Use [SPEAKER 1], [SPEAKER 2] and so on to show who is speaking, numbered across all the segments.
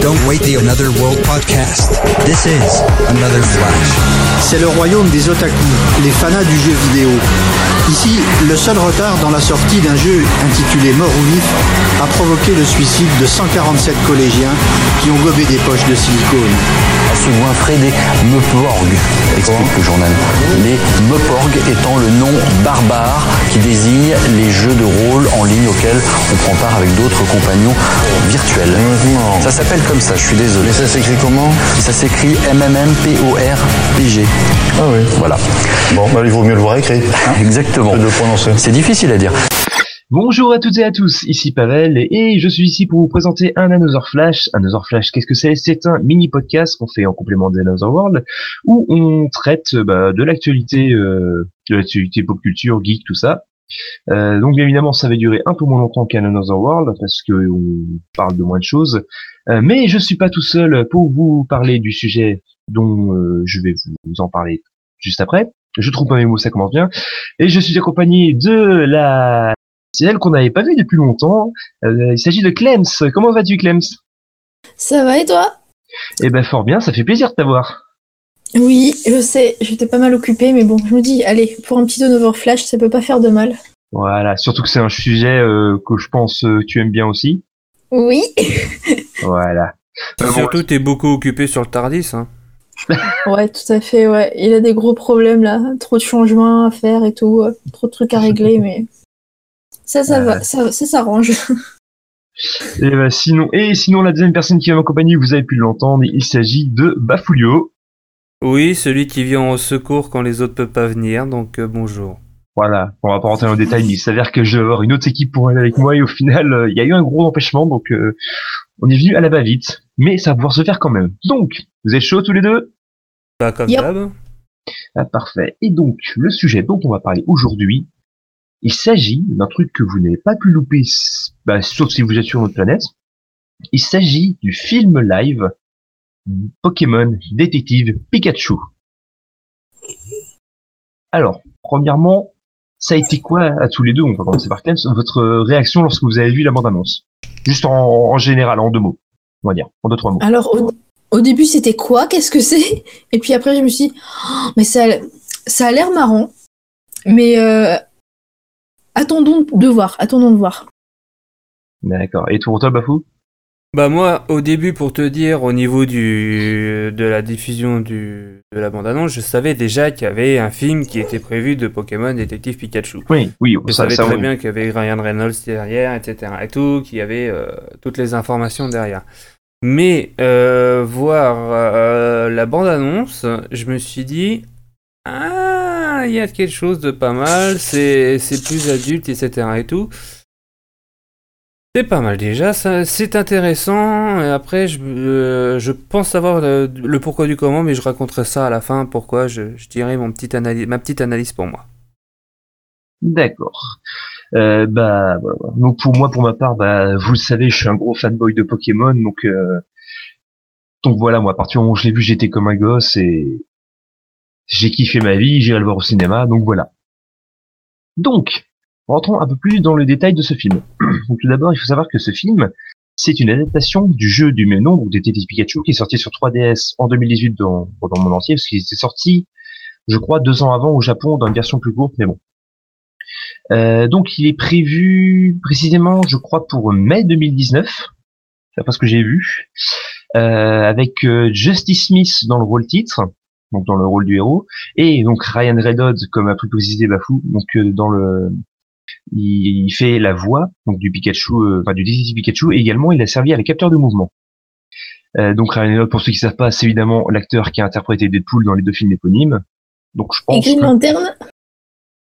[SPEAKER 1] Don't wait the Another World podcast. This is Another Flash.
[SPEAKER 2] C'est le royaume des otaku, les fanas du jeu vidéo. Ici, le seul retard dans la sortie d'un jeu intitulé Mort ou Vif a provoqué le suicide de 147 collégiens qui ont gobé des poches de silicone.
[SPEAKER 3] souvent des Meporg, explique le journal. Les Meporg étant le nom barbare qui désigne les jeux de rôle en ligne auxquels on prend part avec d'autres compagnons virtuels. Ça s'appelle comme ça, je suis désolé.
[SPEAKER 4] Mais ça s'écrit comment
[SPEAKER 3] Ça s'écrit MMMPORPG.
[SPEAKER 4] Ah oui.
[SPEAKER 3] Voilà.
[SPEAKER 4] Bon, bah, il vaut mieux le voir écrit.
[SPEAKER 3] Exactement.
[SPEAKER 4] De prononcer.
[SPEAKER 3] C'est difficile à dire.
[SPEAKER 5] Bonjour à toutes et à tous, ici Pavel et je suis ici pour vous présenter un Another Flash. Another Flash, qu'est-ce que c'est? C'est un mini podcast qu'on fait en complément d'Another World où on traite bah, de l'actualité, euh, de l'actualité pop culture, geek, tout ça. Euh, donc bien évidemment, ça va durer un peu moins longtemps qu'un Another World parce que on parle de moins de choses. Euh, mais je suis pas tout seul pour vous parler du sujet dont euh, je vais vous en parler juste après. Je trouve pas mes mots, ça commence bien. Et je suis accompagné de la c'est elle qu'on n'avait pas vue depuis longtemps. Euh, il s'agit de Clems. Comment vas-tu, Clems?
[SPEAKER 6] Ça va et toi?
[SPEAKER 5] Eh ben fort bien, ça fait plaisir de t'avoir.
[SPEAKER 6] Oui, je sais, j'étais pas mal occupée, mais bon, je me dis, allez, pour un petit Donover Flash, ça peut pas faire de mal.
[SPEAKER 5] Voilà, surtout que c'est un sujet euh, que je pense euh, tu aimes bien aussi.
[SPEAKER 6] Oui.
[SPEAKER 5] Voilà. Bon,
[SPEAKER 7] Surtout, t'es beaucoup occupé sur le Tardis. Hein.
[SPEAKER 6] ouais, tout à fait, ouais. Il a des gros problèmes là, trop de changements à faire et tout, euh, trop de trucs à régler, mais ça, ça va, ça, ça s'arrange.
[SPEAKER 5] et ben, sinon, et sinon la deuxième personne qui va m'accompagner, vous avez pu l'entendre, il s'agit de Bafulio.
[SPEAKER 7] Oui, celui qui vient au secours quand les autres peuvent pas venir, donc euh, bonjour.
[SPEAKER 5] Voilà, on va pas rentrer dans le détail, mais il s'avère que je vais avoir une autre équipe pour aller avec moi et au final, euh, il y a eu un gros empêchement, donc euh, on est venu à la va-vite, mais ça va pouvoir se faire quand même. Donc, vous êtes chauds tous les deux?
[SPEAKER 7] Pas comme
[SPEAKER 6] Yep.
[SPEAKER 7] d'hab.
[SPEAKER 5] Ah, parfait. Et donc, le sujet dont on va parler aujourd'hui, il s'agit d'un truc que vous n'avez pas pu louper, bah, sauf si vous êtes sur notre planète. Il s'agit du film live Pokémon Détective Pikachu. Alors, premièrement, ça a été quoi à tous les deux On va commencer par Clem, votre réaction lorsque vous avez vu la bande-annonce? Juste en, général, en deux mots, on va dire, en deux trois mots.
[SPEAKER 6] Alors, au, début, c'était quoi? Qu'est-ce que c'est? Et puis après, je me suis dit, Oh, mais ça, ça a l'air marrant, mais euh, attendons de voir, attendons de voir.
[SPEAKER 5] D'accord. Et pour toi, Bafou?
[SPEAKER 7] Bah moi, au début, pour te dire, au niveau du de la diffusion du de la bande-annonce, je savais déjà qu'il y avait un film qui était prévu de Pokémon Détective Pikachu.
[SPEAKER 5] Oui, oui,
[SPEAKER 7] Je
[SPEAKER 5] ça,
[SPEAKER 7] savais
[SPEAKER 5] ça,
[SPEAKER 7] très
[SPEAKER 5] oui.
[SPEAKER 7] bien qu'il y avait Ryan Reynolds derrière, etc. et tout, qu'il y avait euh, toutes les informations derrière. Mais euh, voir euh, la bande-annonce, je me suis dit, ah, il y a quelque chose de pas mal, c'est plus adulte, etc. et tout. C'est pas mal déjà, c'est intéressant. Et après, je, euh, je pense savoir le, pourquoi du comment, mais je raconterai ça à la fin. Pourquoi je, je dirai mon petit analyse, ma petite analyse pour moi.
[SPEAKER 5] D'accord. Euh, bah, donc pour moi, pour ma part, bah, vous le savez, je suis un gros fanboy de Pokémon, donc euh, donc voilà, moi, à partir du moment où je l'ai vu, j'étais comme un gosse et j'ai kiffé ma vie, j'irai le voir au cinéma, donc voilà. Donc, rentrons un peu plus dans le détail de ce film. Tout d'abord, il faut savoir que ce film, c'est une adaptation du jeu du même nom, donc Détective Pikachu, qui est sorti sur 3DS en 2018 dans, dans le monde entier, parce qu'il était sorti, je crois, deux ans avant au Japon dans une version plus courte, mais bon. Euh, donc il est prévu précisément, je crois, pour mai 2019, d'après ce que j'ai vu, euh, avec euh, Justice Smith dans le rôle titre, donc dans le rôle du héros, et donc Ryan Reynolds comme a pu préciser Bafou, donc euh, dans le il, il fait la voix donc du Pikachu, euh, enfin du détective Pikachu, et également il a servi à la capteur de mouvement. Euh, donc Ryan Reynolds, pour ceux qui savent pas, c'est évidemment l'acteur qui a interprété Deadpool dans les deux films éponymes. Donc je pense.
[SPEAKER 6] Et Green
[SPEAKER 5] que-
[SPEAKER 6] Lantern?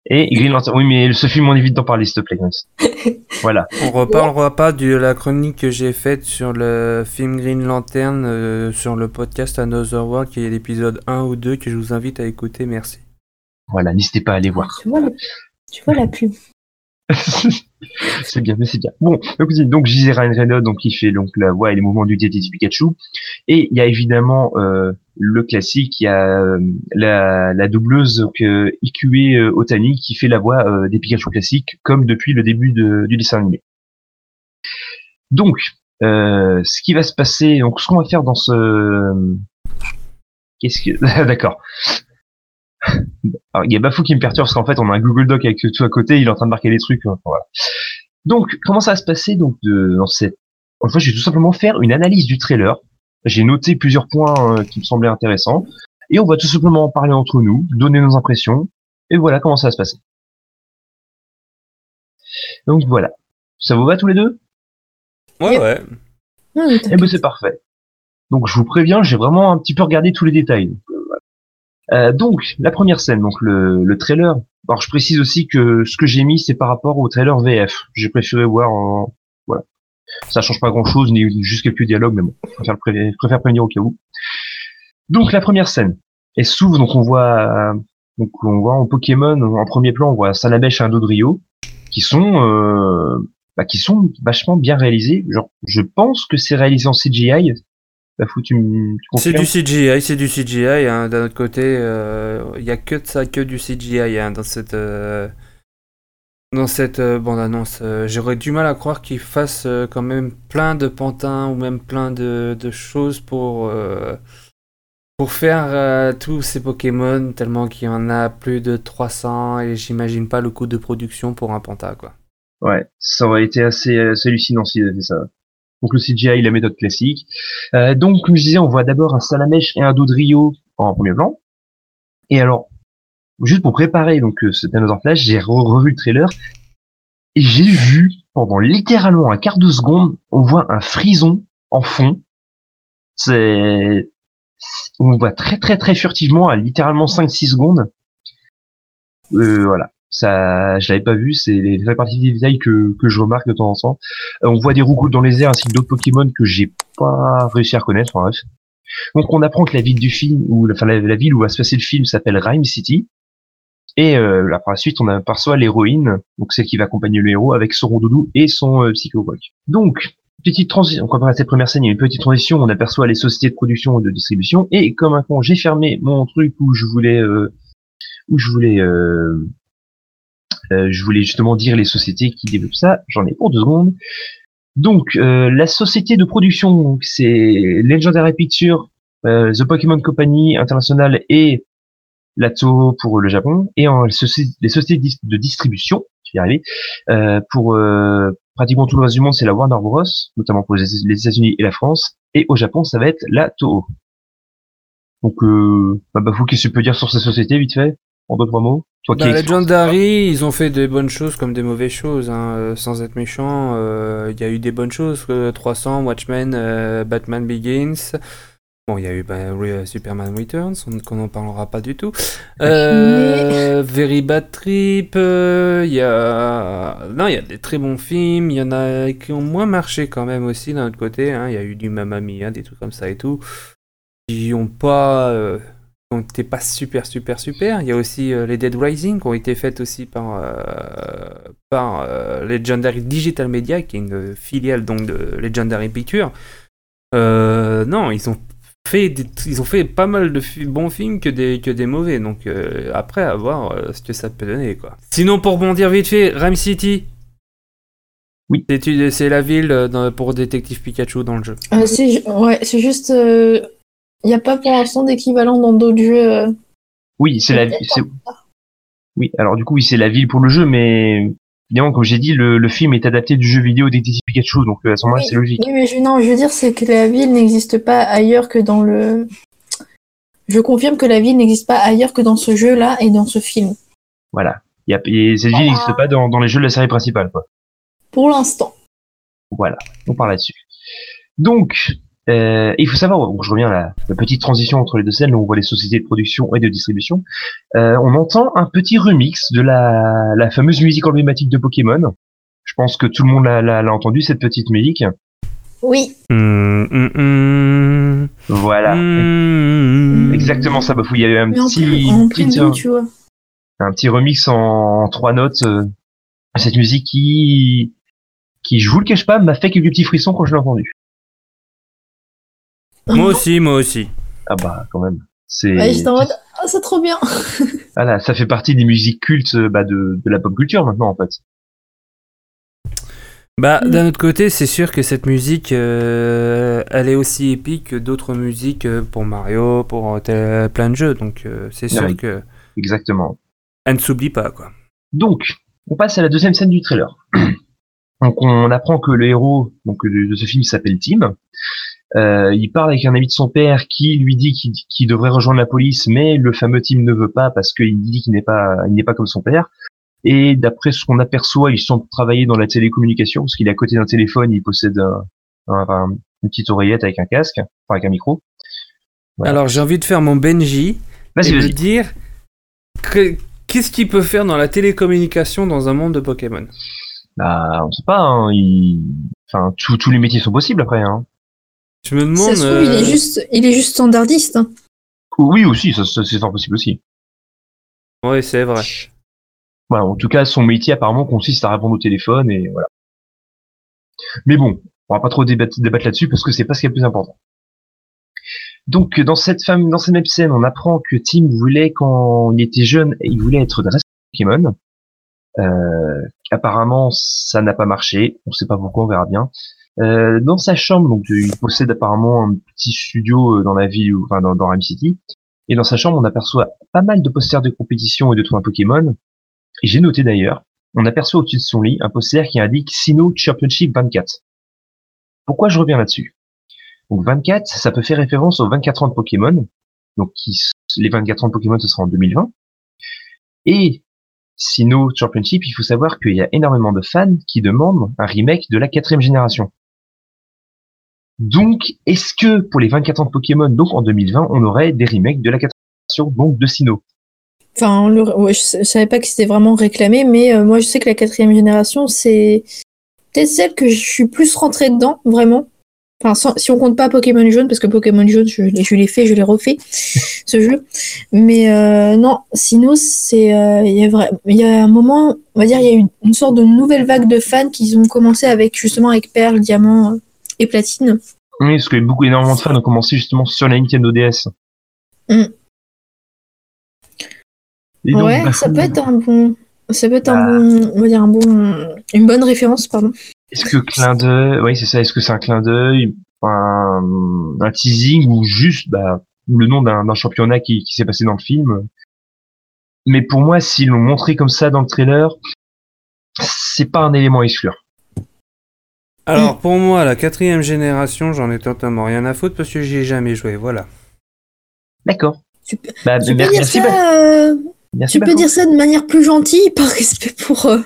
[SPEAKER 5] Et Green Lantern. Oui, mais ce film, on évite d'en parler, s'il te plaît. Voilà.
[SPEAKER 7] On reparlera pas de la chronique que j'ai faite sur le film Green Lantern euh, sur le podcast Another World, qui est l'épisode 1 ou 2 que je vous invite à écouter. Merci.
[SPEAKER 5] Voilà, n'hésitez pas à aller voir.
[SPEAKER 6] Tu vois, la, tu vois la pub.
[SPEAKER 5] c'est bien, mais c'est bien. Bon, donc, donc je disais Ryan Reynolds, donc il fait donc la voix et les mouvements du détective Pikachu. Et il y a évidemment euh, le classique, il y a euh, la, la doubleuse donc, Ikue euh, Otani qui fait la voix euh, des Pikachu classiques, comme depuis le début de- du dessin animé. Donc, euh, ce qui va se passer, donc ce qu'on va faire dans ce... Qu'est-ce que... D'accord. Alors, il y a Bafou qui me perturbe parce qu'en fait, on a un Google Doc avec tout à côté, il est en train de marquer des trucs. enfin, voilà. Donc, comment ça va se passer donc de, dans cette... En fait, je vais tout simplement faire une analyse du trailer. J'ai noté plusieurs points euh, qui me semblaient intéressants. Et on va tout simplement en parler entre nous, donner nos impressions. Et voilà comment ça va se passer. Donc voilà. Ça vous va tous les deux?
[SPEAKER 7] Ouais, ouais.
[SPEAKER 6] Ah, oui,
[SPEAKER 5] Eh ben c'est parfait. Donc je vous préviens, j'ai vraiment un petit peu regardé tous les détails. Donc, euh, donc la première scène, donc le, le trailer. Alors je précise aussi que ce que j'ai mis c'est par rapport au trailer VF. J'ai préféré voir en. Ça change pas grand chose, ni juste quelques dialogues, mais bon, je préfère, pré- je prévenir au cas où. Donc la première scène. Elle s'ouvre, donc on voit euh, donc on voit en Pokémon en premier plan, on voit Salamèche et un Dodrio qui sont euh, bah, qui sont vachement bien réalisés. Genre, je pense que c'est réalisé en CGI. Bah,
[SPEAKER 7] C'est du CGI, c'est du CGI. Hein. D'un autre côté, il y a que de ça, que du CGI hein, dans cette euh, dans cette euh, bande annonce. Euh, J'aurais du mal à croire qu'ils fassent euh, quand même plein de pantins ou même plein de, choses pour pour faire tous ces Pokémon tellement qu'il y en a plus de 300 et j'imagine pas le coût de production pour un panta quoi.
[SPEAKER 5] Ouais, ça aurait été assez, assez hallucinant s'ils avaient fait ça. Donc le CGI, la méthode classique. Donc, comme je disais, on voit d'abord un Salamèche et un Dodrio en premier plan. Et alors, juste pour préparer donc euh, ce Dinosaur Flash, j'ai re- revu le trailer et j'ai vu pendant littéralement un quart de seconde, on voit un frison en fond. C'est, on voit très très très furtivement à littéralement 5-6 secondes. Euh, voilà. Ça, je l'avais pas vu, c'est les vraies parties des détails que, que je remarque de temps en temps. Euh, on voit des roucoules dans les airs ainsi que d'autres Pokémon que j'ai pas réussi à reconnaître, enfin bref. Donc on apprend que la ville du film, ou enfin la, la ville où va se passer le film s'appelle Rhyme City. Et euh, là, par la suite, on aperçoit l'héroïne, donc celle qui va accompagner le héros avec son rondoudou et son euh. Donc, petite transition, on à cette première scène, il y a une petite transition, on aperçoit les sociétés de production et de distribution, et comme un con, j'ai fermé mon truc où je voulais, euh, où je voulais, euh, euh, je voulais justement dire les sociétés qui développent ça, j'en ai pour deux secondes. Donc, euh, la société de production, c'est Legendary Pictures, The Pokémon Company International et Lato pour le Japon, et en, les, soci- les sociétés de distribution, je vais y arriver, euh, pour euh, pratiquement tout le reste du monde, c'est la Warner Bros, notamment pour les, États-Unis et la France, et au Japon, ça va être la Toho. Donc, euh, bah, bah, vous, qu'est-ce que tu peux dire sur ces sociétés, vite fait, en deux, trois mots Toi
[SPEAKER 7] Bah, Legendary, ils ont fait des bonnes choses comme des mauvaises choses, hein, euh, sans être méchant. euh, Il y a eu des bonnes choses, euh, 300, Watchmen, euh, Batman Begins. Bon, il y a eu bah, Re- Superman Returns, on- qu'on n'en parlera pas du tout. Euh, Very Bad Trip, euh, il y a... Non, il y a des très bons films, il y en a qui ont moins marché quand même aussi d'un autre côté. hein. Il y a eu du Mamma Mia, des trucs comme ça et tout. Qui ont pas... euh, qui ont été pas super super super. Il y a aussi euh, les Dead Rising qui ont été faites aussi par, euh, par euh, Legendary Digital Media, qui est une filiale donc de Legendary Pictures. Euh, non, ils ont fait des- ils ont fait pas mal de bons films que des que des mauvais. Donc euh, après à voir euh, ce que ça peut donner quoi. Sinon pour bondir vite fait, Rhyme City.
[SPEAKER 5] Oui.
[SPEAKER 7] C'est c'est la ville euh, dans- pour Détective Pikachu dans le jeu.
[SPEAKER 6] Euh, c'est ouais, c'est juste. Il n'y a pas pour l'instant d'équivalent dans d'autres jeux. euh.
[SPEAKER 5] Oui, c'est la, c'est, oui, alors du coup, oui, c'est la ville pour le jeu, mais évidemment, comme j'ai dit, le, le film est adapté du jeu vidéo Détective Pikachu, donc euh, à ce moment-là,
[SPEAKER 6] Oui.
[SPEAKER 5] c'est logique.
[SPEAKER 6] Oui, mais je, non, je veux dire, c'est que la ville n'existe pas ailleurs que dans le. Je confirme que la ville n'existe pas ailleurs que dans ce jeu-là et dans ce film.
[SPEAKER 5] Voilà. Il y a, et cette ville n'existe pas dans, dans les jeux de la série principale, quoi.
[SPEAKER 6] Pour l'instant.
[SPEAKER 5] Voilà, on parle là-dessus. Donc, euh, il faut savoir, bon, je reviens à la, la petite transition entre les deux scènes où on voit les sociétés de production et de distribution. Euh, on entend un petit remix de la, la fameuse musique emblématique de Pokémon. Je pense que tout le monde l'a, l'a, l'a entendu, cette petite musique.
[SPEAKER 6] Oui.
[SPEAKER 7] Hum, hum, hum.
[SPEAKER 5] Voilà. Exactement ça, Bafou. Il y a eu un
[SPEAKER 6] Mais en
[SPEAKER 5] petit,
[SPEAKER 6] plus, en plus
[SPEAKER 5] petit,
[SPEAKER 6] doux, tu vois.
[SPEAKER 5] un petit remix en, en trois notes. euh, cette musique qui, qui, je vous le cache pas, m'a fait quelques petits frissons quand je l'ai entendu.
[SPEAKER 7] Moi aussi, moi aussi.
[SPEAKER 5] Ah bah quand même. C'est
[SPEAKER 6] Ouais, j'étais en mode, ah, c'est trop bien.
[SPEAKER 5] voilà, ça fait partie des musiques cultes euh, bah, de, de la pop culture maintenant en fait.
[SPEAKER 7] Bah,
[SPEAKER 6] Mm.
[SPEAKER 7] d'un autre côté, c'est sûr que cette musique, euh, elle est aussi épique que d'autres musiques euh, pour Mario, pour euh, tel- plein de jeux. Donc, euh, c'est sûr que
[SPEAKER 5] Exactement.
[SPEAKER 7] elle ne s'oublie pas, quoi.
[SPEAKER 5] Donc, on passe à la deuxième scène du trailer. Donc, on apprend que le héros donc, de, de ce film s'appelle Tim. Euh, il parle avec un ami de son père qui lui dit qu'il devrait rejoindre la police, mais le fameux Tim ne veut pas parce qu'il dit qu'il n'est pas, il n'est pas comme son père. Et d'après ce qu'on aperçoit, il semble travailler dans la télécommunication parce qu'il est à côté d'un téléphone, il possède un- un- un- une petite oreillette avec un casque, enfin avec un micro. Voilà.
[SPEAKER 7] Alors, j'ai envie de faire mon Benji
[SPEAKER 5] Vas-y,
[SPEAKER 7] et de dire que- qu'est-ce qu'il peut faire dans la télécommunication dans un monde de Pokémon?
[SPEAKER 5] Bah, on sait pas. Hein, il... Enfin, tous tous les métiers sont possibles après. Hein.
[SPEAKER 7] Je me
[SPEAKER 6] Ça
[SPEAKER 7] demande.
[SPEAKER 6] se trouve, il
[SPEAKER 7] euh,
[SPEAKER 6] est juste, il est juste standardiste. hein.
[SPEAKER 5] Oui, aussi, ça, ça, c'est fort possible aussi.
[SPEAKER 7] Ouais, c'est vrai.
[SPEAKER 5] Voilà, en tout cas, son métier apparemment consiste à répondre au téléphone et voilà. Mais bon, on va pas trop débattre, débattre là-dessus parce que c'est pas ce qui est le plus important. Donc, dans cette femme, dans cette même scène, on apprend que Tim voulait, quand il était jeune, il voulait être dresseur Pokémon. Euh, apparemment, ça n'a pas marché. On sait pas pourquoi, on verra bien. Euh, dans sa chambre, donc, il possède apparemment un petit studio euh, dans la ville, enfin, dans, dans Rhyme City. Et dans sa chambre, on aperçoit pas mal de posters de compétition et de tournois Pokémon. Et j'ai noté d'ailleurs, on aperçoit au-dessus de son lit un poster qui indique Sinnoh Championship 24. Pourquoi je reviens là-dessus? Donc 24, ça peut faire référence aux 24 ans de Pokémon. Donc qui, les 24 ans de Pokémon, ce sera en 2020. Et Sinnoh Championship, il faut savoir qu'il y a énormément de fans qui demandent un remake de la quatrième génération. Donc, est-ce que pour les 24 ans de Pokémon, donc en 2020, on aurait des remakes de la quatrième génération, donc de Sinnoh
[SPEAKER 6] Enfin, on le- ouais, je, je savais pas que c'était vraiment réclamé, mais euh, moi je sais que la quatrième génération, c'est peut-être celle que je suis plus rentrée dedans, vraiment. Enfin, sans- si on compte pas Pokémon jaune, parce que Pokémon jaune, je, l'ai- je l'ai fait, je l'ai refait, ce jeu. Mais euh, non, sinon, c'est euh, il y, a vrai- il y a un moment, on va dire, il y a eu une sorte de nouvelle vague de fans qui ont commencé avec justement avec Perle, Diamant et Platine.
[SPEAKER 5] Oui, parce que beaucoup, énormément de fans ont commencé justement sur la Nintendo DS.
[SPEAKER 6] Mm.
[SPEAKER 5] Donc,
[SPEAKER 6] ouais,
[SPEAKER 5] bah,
[SPEAKER 6] ça peut être un bon, ça peut être
[SPEAKER 5] Bah.
[SPEAKER 6] un bon, on va dire un bon, une bonne référence, pardon.
[SPEAKER 5] Est-ce que clin d'œil, oui, c'est ça, est-ce que c'est un clin d'œil, un, un teasing ou juste bah, le nom d'un d'un championnat qui, qui s'est passé dans le film? Mais pour moi, s'ils l'ont montré comme ça dans le trailer, c'est pas un élément à exclure.
[SPEAKER 7] Alors, pour moi, la quatrième génération, j'en ai totalement rien à foutre parce que j'y ai jamais joué. Voilà.
[SPEAKER 5] D'accord.
[SPEAKER 6] Tu peux-
[SPEAKER 5] Bah,
[SPEAKER 6] Tu peux dire
[SPEAKER 5] merci,
[SPEAKER 6] ça,
[SPEAKER 5] Baf.
[SPEAKER 6] euh,
[SPEAKER 5] Merci,
[SPEAKER 6] tu peux dire ça de manière plus gentille, par respect pour. euh,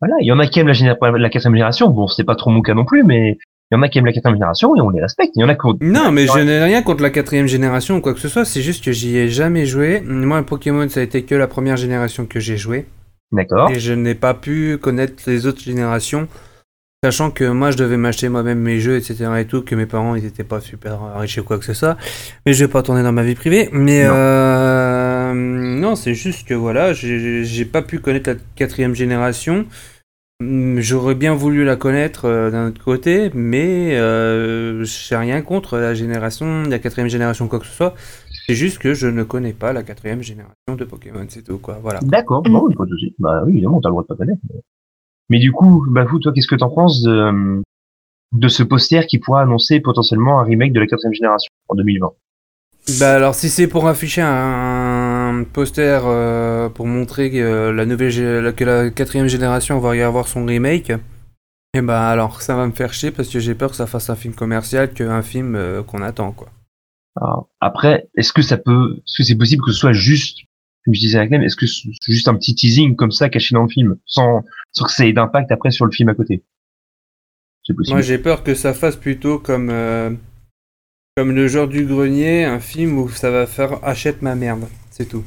[SPEAKER 5] Voilà, il y en a qui aiment la, géné- la quatrième génération. Bon, c'est pas trop mon cas non plus, mais il y en a qui aiment la quatrième génération et on les respecte. Il y en a qui ont...
[SPEAKER 7] Non, mais je n'ai rien contre la quatrième génération ou quoi que ce soit. C'est juste que j'y ai jamais joué. Moi, Pokémon, ça a été que la première génération que j'ai joué.
[SPEAKER 5] D'accord.
[SPEAKER 7] Et je n'ai pas pu connaître les autres générations. Sachant que moi, je devais m'acheter moi-même mes jeux, etc. et tout, que mes parents, ils étaient pas super riches ou quoi que ce soit. Mais je vais pas tourner dans ma vie privée. Mais
[SPEAKER 5] Non.
[SPEAKER 7] euh, non, c'est juste que voilà, j'ai pas pu connaître la quatrième génération. Hum, J'aurais bien voulu la connaître euh, d'un autre côté, mais euh, j'ai rien contre la génération, la quatrième génération, quoi que ce soit. C'est juste que je ne connais pas la quatrième génération de Pokémon, c'est tout, quoi. Voilà.
[SPEAKER 5] D'accord, bon, pas de souci. Bah oui, évidemment, t'as le droit de pas connaître. Mais, mais du coup, bah vous, toi, qu'est-ce que t'en penses de, de ce poster qui pourra annoncer potentiellement un remake de la quatrième génération en 2020
[SPEAKER 7] Bah alors si c'est pour afficher un poster euh, pour montrer que euh, la nouvelle gé- que la quatrième génération va y avoir son remake, et bah alors ça va me faire chier parce que j'ai peur que ça fasse un film commercial qu'un film euh, qu'on attend quoi.
[SPEAKER 5] Alors, Après, est-ce que ça peut, est-ce que c'est possible que ce soit juste, comme je disais à Clem, est-ce que c'est juste un petit teasing comme ça caché dans le film, sans, sans que ça ait d'impact après sur le film à côté? C'est possible.
[SPEAKER 7] Moi j'ai peur que ça fasse plutôt comme euh, comme le genre du grenier, un film où ça va faire achète ma merde, c'est tout.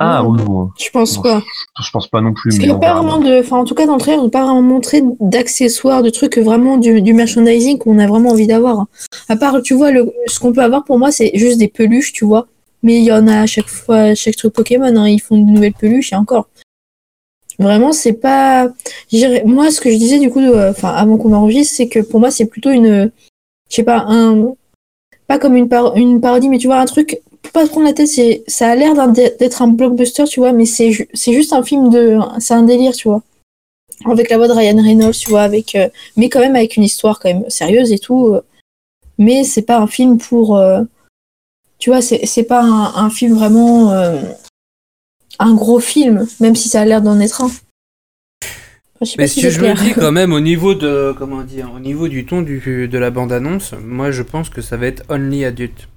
[SPEAKER 5] ah oui, bon,
[SPEAKER 6] Je pense
[SPEAKER 5] Bon,
[SPEAKER 6] pas.
[SPEAKER 5] je pense pas non plus.
[SPEAKER 6] Parce
[SPEAKER 5] mais
[SPEAKER 6] qu'il n'y a
[SPEAKER 5] on
[SPEAKER 6] pas vraiment de. Enfin, en tout cas, dans le trailer, on n'a pas vraiment montré d'accessoires, de trucs vraiment du, du merchandising qu'on a vraiment envie d'avoir. À part, tu vois, le, ce qu'on peut avoir pour moi, c'est juste des peluches, tu vois. Mais il y en a à chaque fois, à chaque truc Pokémon, hein, ils font de nouvelles peluches et encore. Vraiment, c'est pas. Moi, ce que je disais du coup, enfin, avant qu'on enregistre, c'est que pour moi, c'est plutôt une. Je sais pas, un. pas comme une, par- une parodie, mais tu vois, un truc, faut pas se prendre la tête, ça a l'air d'être un blockbuster, tu vois, mais c'est, c'est juste un film de, c'est un délire, tu vois. Avec la voix de Ryan Reynolds, tu vois, avec, euh, mais quand même avec une histoire quand même sérieuse et tout. euh. mais c'est pas un film pour, euh, tu vois, c'est, pas un, un film vraiment, euh, un gros film, même si ça a l'air d'en être un. Enfin, je sais
[SPEAKER 7] Mais
[SPEAKER 6] pas si
[SPEAKER 7] je me dis quand même au niveau de comment dire, au niveau du ton du, de la bande annonce, moi je pense que ça va être only adulte.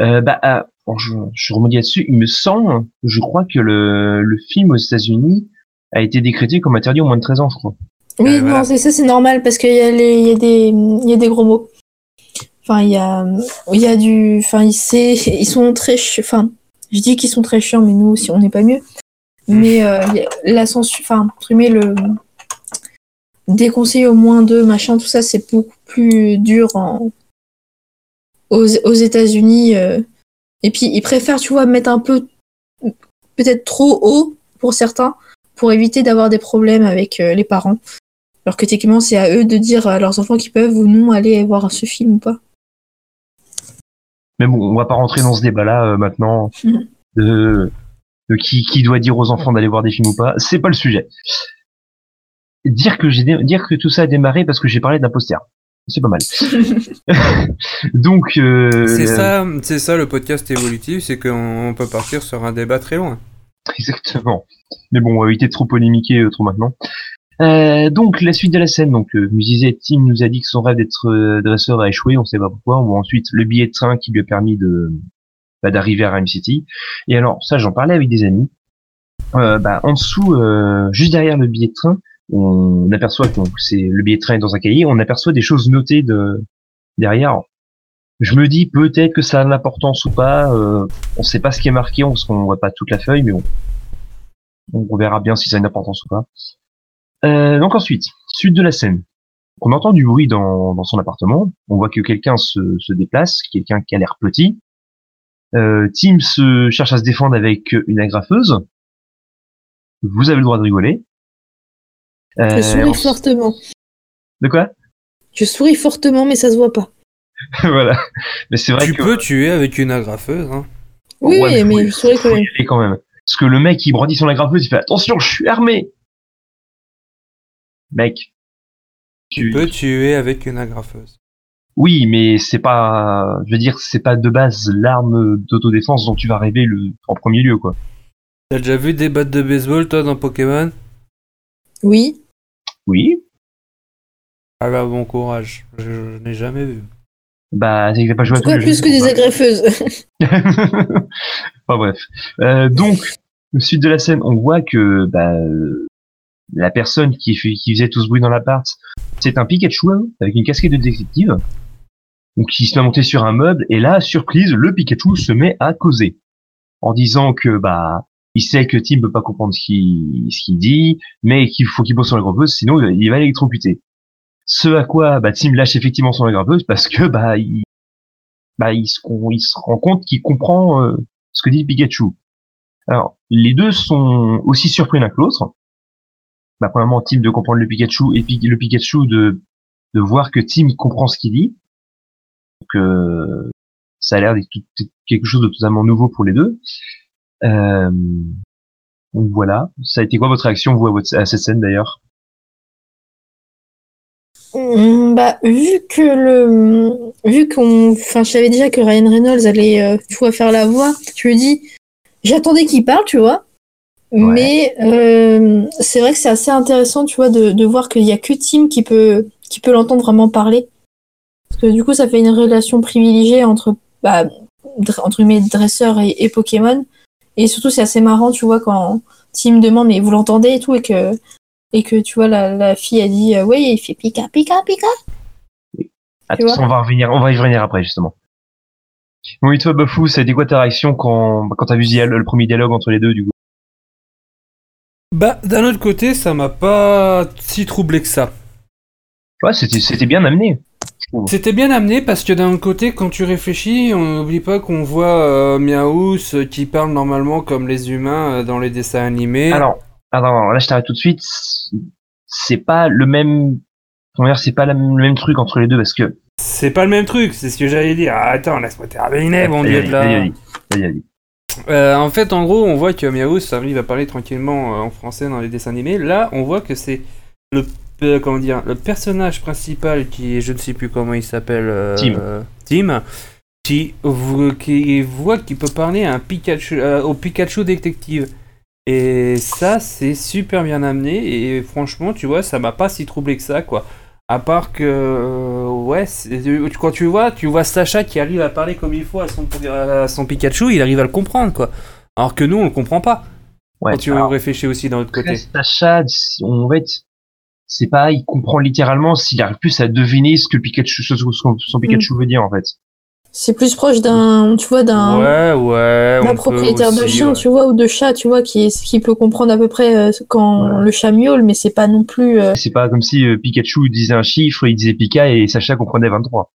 [SPEAKER 5] Euh, bah, ah, bon, je, je rebondis là-dessus. Il me semble, je crois que le, le film aux États-Unis a été décrété comme interdit au moins de 13 ans, je crois.
[SPEAKER 6] Oui,
[SPEAKER 7] Euh, voilà.
[SPEAKER 6] non, c'est ça, c'est normal parce qu'il y, a les- il y, a des- il y a des gros mots. Enfin, il y a, il y a du. Enfin, ils, sont très. Enfin, je dis qu'ils sont très chiants, mais nous aussi, on n'est pas mieux. Mais euh, la censure. Enfin, le. Déconseiller au moins deux, machin, tout ça, c'est beaucoup plus dur en... aux, aux États-Unis. euh. Et puis, ils préfèrent, tu vois, mettre un peu. Peut-être trop haut pour certains, pour éviter d'avoir des problèmes avec euh, les parents. Alors que techniquement, c'est à eux de dire à leurs enfants qu'ils peuvent ou non aller voir ce film ou pas.
[SPEAKER 5] Mais bon, on va pas rentrer dans ce débat-là euh, maintenant de, de qui, qui doit dire aux enfants d'aller voir des films ou pas. C'est pas le sujet. Dire que j'ai dire que tout ça a démarré parce que j'ai parlé d'un poster. C'est pas mal. Donc euh,
[SPEAKER 7] C'est ça, c'est ça le podcast évolutif, c'est qu'on peut partir sur un débat très loin.
[SPEAKER 5] Exactement. Mais bon, on va éviter de trop polémiquer euh, trop maintenant. Euh, donc la suite de la scène, donc euh, disait Tim nous a dit que son rêve d'être euh, dresseur a échoué, on sait pas pourquoi. On voit ensuite le billet de train qui lui a permis de bah, d'arriver à Rhyme City. Et alors ça, j'en parlais avec des amis. Euh, bah, en dessous, juste derrière le billet de train, on aperçoit que c'est le billet de train est dans un cahier. On aperçoit des choses notées de derrière. Je me dis peut-être que ça a de l'importance ou pas. On sait pas ce qui est marqué, parce qu'on voit pas toute la feuille, mais bon. On verra bien si ça a une importance ou pas. Euh, donc ensuite, suite de la scène. On entend du bruit dans, dans son appartement. On voit que quelqu'un se, se déplace, quelqu'un qui a l'air petit. Euh, Tim se cherche à se défendre avec une agrafeuse. Vous avez le droit de rigoler. Euh,
[SPEAKER 6] Je souris
[SPEAKER 5] on-
[SPEAKER 6] fortement.
[SPEAKER 5] De quoi?
[SPEAKER 6] Je souris fortement, mais ça se voit pas.
[SPEAKER 5] Voilà. Mais c'est vrai
[SPEAKER 7] Tu
[SPEAKER 5] que
[SPEAKER 7] peux tuer avec une agrafeuse. Hein.
[SPEAKER 6] Oui,
[SPEAKER 5] Ouais,
[SPEAKER 6] oui, mais
[SPEAKER 5] faut-
[SPEAKER 6] je souris quand même.
[SPEAKER 5] quand même. Parce que le mec, il brandit son agrafeuse, il fait attention, je suis armé. Mec.
[SPEAKER 7] Tu
[SPEAKER 5] Tu-
[SPEAKER 7] peux tuer avec une agrafeuse.
[SPEAKER 5] Oui, mais c'est pas, je veux dire, c'est pas de base l'arme d'autodéfense dont tu vas rêver le, en premier lieu, quoi.
[SPEAKER 7] T'as déjà vu des battes de baseball toi dans Pokémon?
[SPEAKER 6] Oui.
[SPEAKER 5] Oui.
[SPEAKER 7] Ah bah bon courage, je, je n'ai jamais vu.
[SPEAKER 5] Bah, c'est que pas joué à
[SPEAKER 6] tout plus que des agrafeuses?
[SPEAKER 5] enfin bref. Euh, donc, suite de la scène, on voit que bah, la personne qui, faisait tout ce bruit dans l'appart, c'est un Pikachu hein, avec une casquette de détective. Donc, il se met monter sur un meuble et là, surprise, le Pikachu se met à causer en disant que bah il sait que Tim peut pas comprendre ce qu'il dit, mais qu'il faut qu'il pose son agrafeuse, sinon il va l'électrocuter. Ce à quoi bah, Tim lâche effectivement son agrafeuse parce que bah il bah se rend compte qu'il comprend euh, ce que dit Pikachu. Alors les deux sont aussi surpris l'un que l'autre. Bah premièrement Tim de comprendre le Pikachu et le Pikachu de de voir que Tim comprend ce qu'il dit. Donc euh, ça a l'air d'être quelque chose de totalement nouveau pour les deux. Euh, donc voilà. Ça a été quoi votre réaction vous à, cette scène d'ailleurs?
[SPEAKER 6] Hum, Bah, vu que le, vu qu'on, enfin, je savais déjà que Ryan Reynolds allait, euh, faire la voix. Je me dis, j'attendais qu'il parle, tu vois. Mais euh, c'est vrai que c'est assez intéressant, tu vois, de, de voir qu'il y a que Tim qui peut, qui peut l'entendre vraiment parler. Parce que du coup, ça fait une relation privilégiée entre, bah, entre guillemets, dresseur et, et Pokémon. Et surtout, c'est assez marrant, tu vois, quand Tim demande, mais vous l'entendez et tout, et que, et que tu vois, la, la fille a dit, euh, oui, il fait pika, pika, pika. Vois
[SPEAKER 5] on va revenir, on va y revenir après justement. Bon, et toi, Bafou, ça a été quoi ta réaction quand, quand t'as vu le premier dialogue entre les deux du coup?
[SPEAKER 7] Bah d'un autre côté, ça m'a pas si troublé que ça.
[SPEAKER 5] Ouais, c'était, c'était bien amené.
[SPEAKER 7] C'était bien amené parce que d'un côté, quand tu réfléchis, on n'oublie pas qu'on voit euh, Miaous euh, qui parle normalement comme les humains euh, dans les dessins animés.
[SPEAKER 5] Alors, alors, là, je t'arrête tout de suite. C'est pas le même, comment dire, c'est pas la- le même truc entre les deux parce que
[SPEAKER 7] C'est pas le même truc, c'est ce que j'allais dire. Ah, attends, laisse-moi terminer, mon dieu de là.
[SPEAKER 5] Vas-y, vas-y, vas-y.
[SPEAKER 7] Euh, en fait, en gros, on voit que Miaous arrive à parler tranquillement euh, en français dans les dessins animés. Là, on voit que c'est le euh, comment dire le personnage principal qui est, je ne sais plus comment il s'appelle, euh,
[SPEAKER 5] Tim.
[SPEAKER 7] Tim, qui, voit qu'il peut parler à un Pikachu, au Pikachu détective. Et ça, c'est super bien amené. Et franchement, tu vois, ça m'a pas si troublé que ça, quoi. À part que, euh, ouais, c'est- quand tu vois, tu vois Sacha qui arrive à parler comme il faut à son, à son Pikachu, il arrive à le comprendre, quoi. Alors que nous, on le comprend pas.
[SPEAKER 5] Ouais,
[SPEAKER 7] quand tu
[SPEAKER 5] alors,
[SPEAKER 7] réfléchis aussi d'un autre côté.
[SPEAKER 5] Sacha, on va être, c'est pas, il comprend littéralement s'il arrive plus à deviner ce que Pikachu, ce que son, son Pikachu veut dire en fait.
[SPEAKER 6] C'est plus proche d'un, tu vois, d'un
[SPEAKER 7] Ouais, ouais.
[SPEAKER 6] d'un
[SPEAKER 7] on peut
[SPEAKER 6] propriétaire de chien,
[SPEAKER 7] ouais.
[SPEAKER 6] tu vois, ou de chat, tu vois, qui, est- qui peut comprendre à peu près euh, quand
[SPEAKER 5] Voilà.
[SPEAKER 6] le chat miaule, mais c'est pas non plus. euh,
[SPEAKER 5] C'est pas comme si euh, Pikachu disait un chiffre, il disait Pika et Sacha comprenait 23.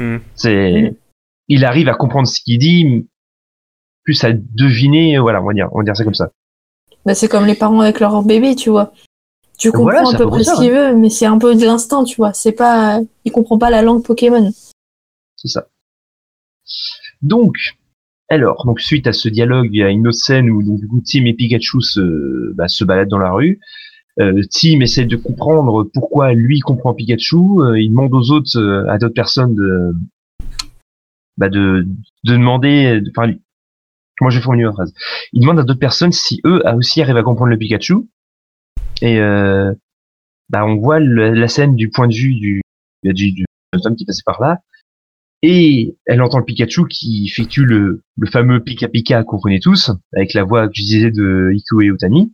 [SPEAKER 7] Hmm.
[SPEAKER 5] C'est,
[SPEAKER 6] Hmm.
[SPEAKER 5] il arrive à comprendre ce qu'il dit, plus à deviner, voilà, on va dire, on va dire ça comme ça.
[SPEAKER 6] bah, c'est comme les parents avec leur bébé, tu vois. Tu comprends
[SPEAKER 5] Voilà,
[SPEAKER 6] à peu
[SPEAKER 5] peu
[SPEAKER 6] près ce qu'il veut, mais c'est un peu de l'instinct, tu vois. C'est pas, il comprend pas la langue Pokémon.
[SPEAKER 5] C'est ça. Donc, alors, donc suite à ce dialogue, il y a une autre scène où donc du coup Tim et Pikachu se, bah, se baladent dans la rue. Euh, Tim essaie de comprendre pourquoi lui comprend Pikachu. Euh, il demande aux autres, euh, à d'autres personnes de, bah, de, de demander, enfin, lui- comment je vais formuler ma phrase Il demande à d'autres personnes si eux aussi arrivent à comprendre le Pikachu. Et euh, bah, on voit la scène du point de vue du, du, du, du homme qui passait par là. Et elle entend le Pikachu qui effectue le, le fameux Pika Pika qu'on connaît tous, avec la voix que je disais de Iku et Otani.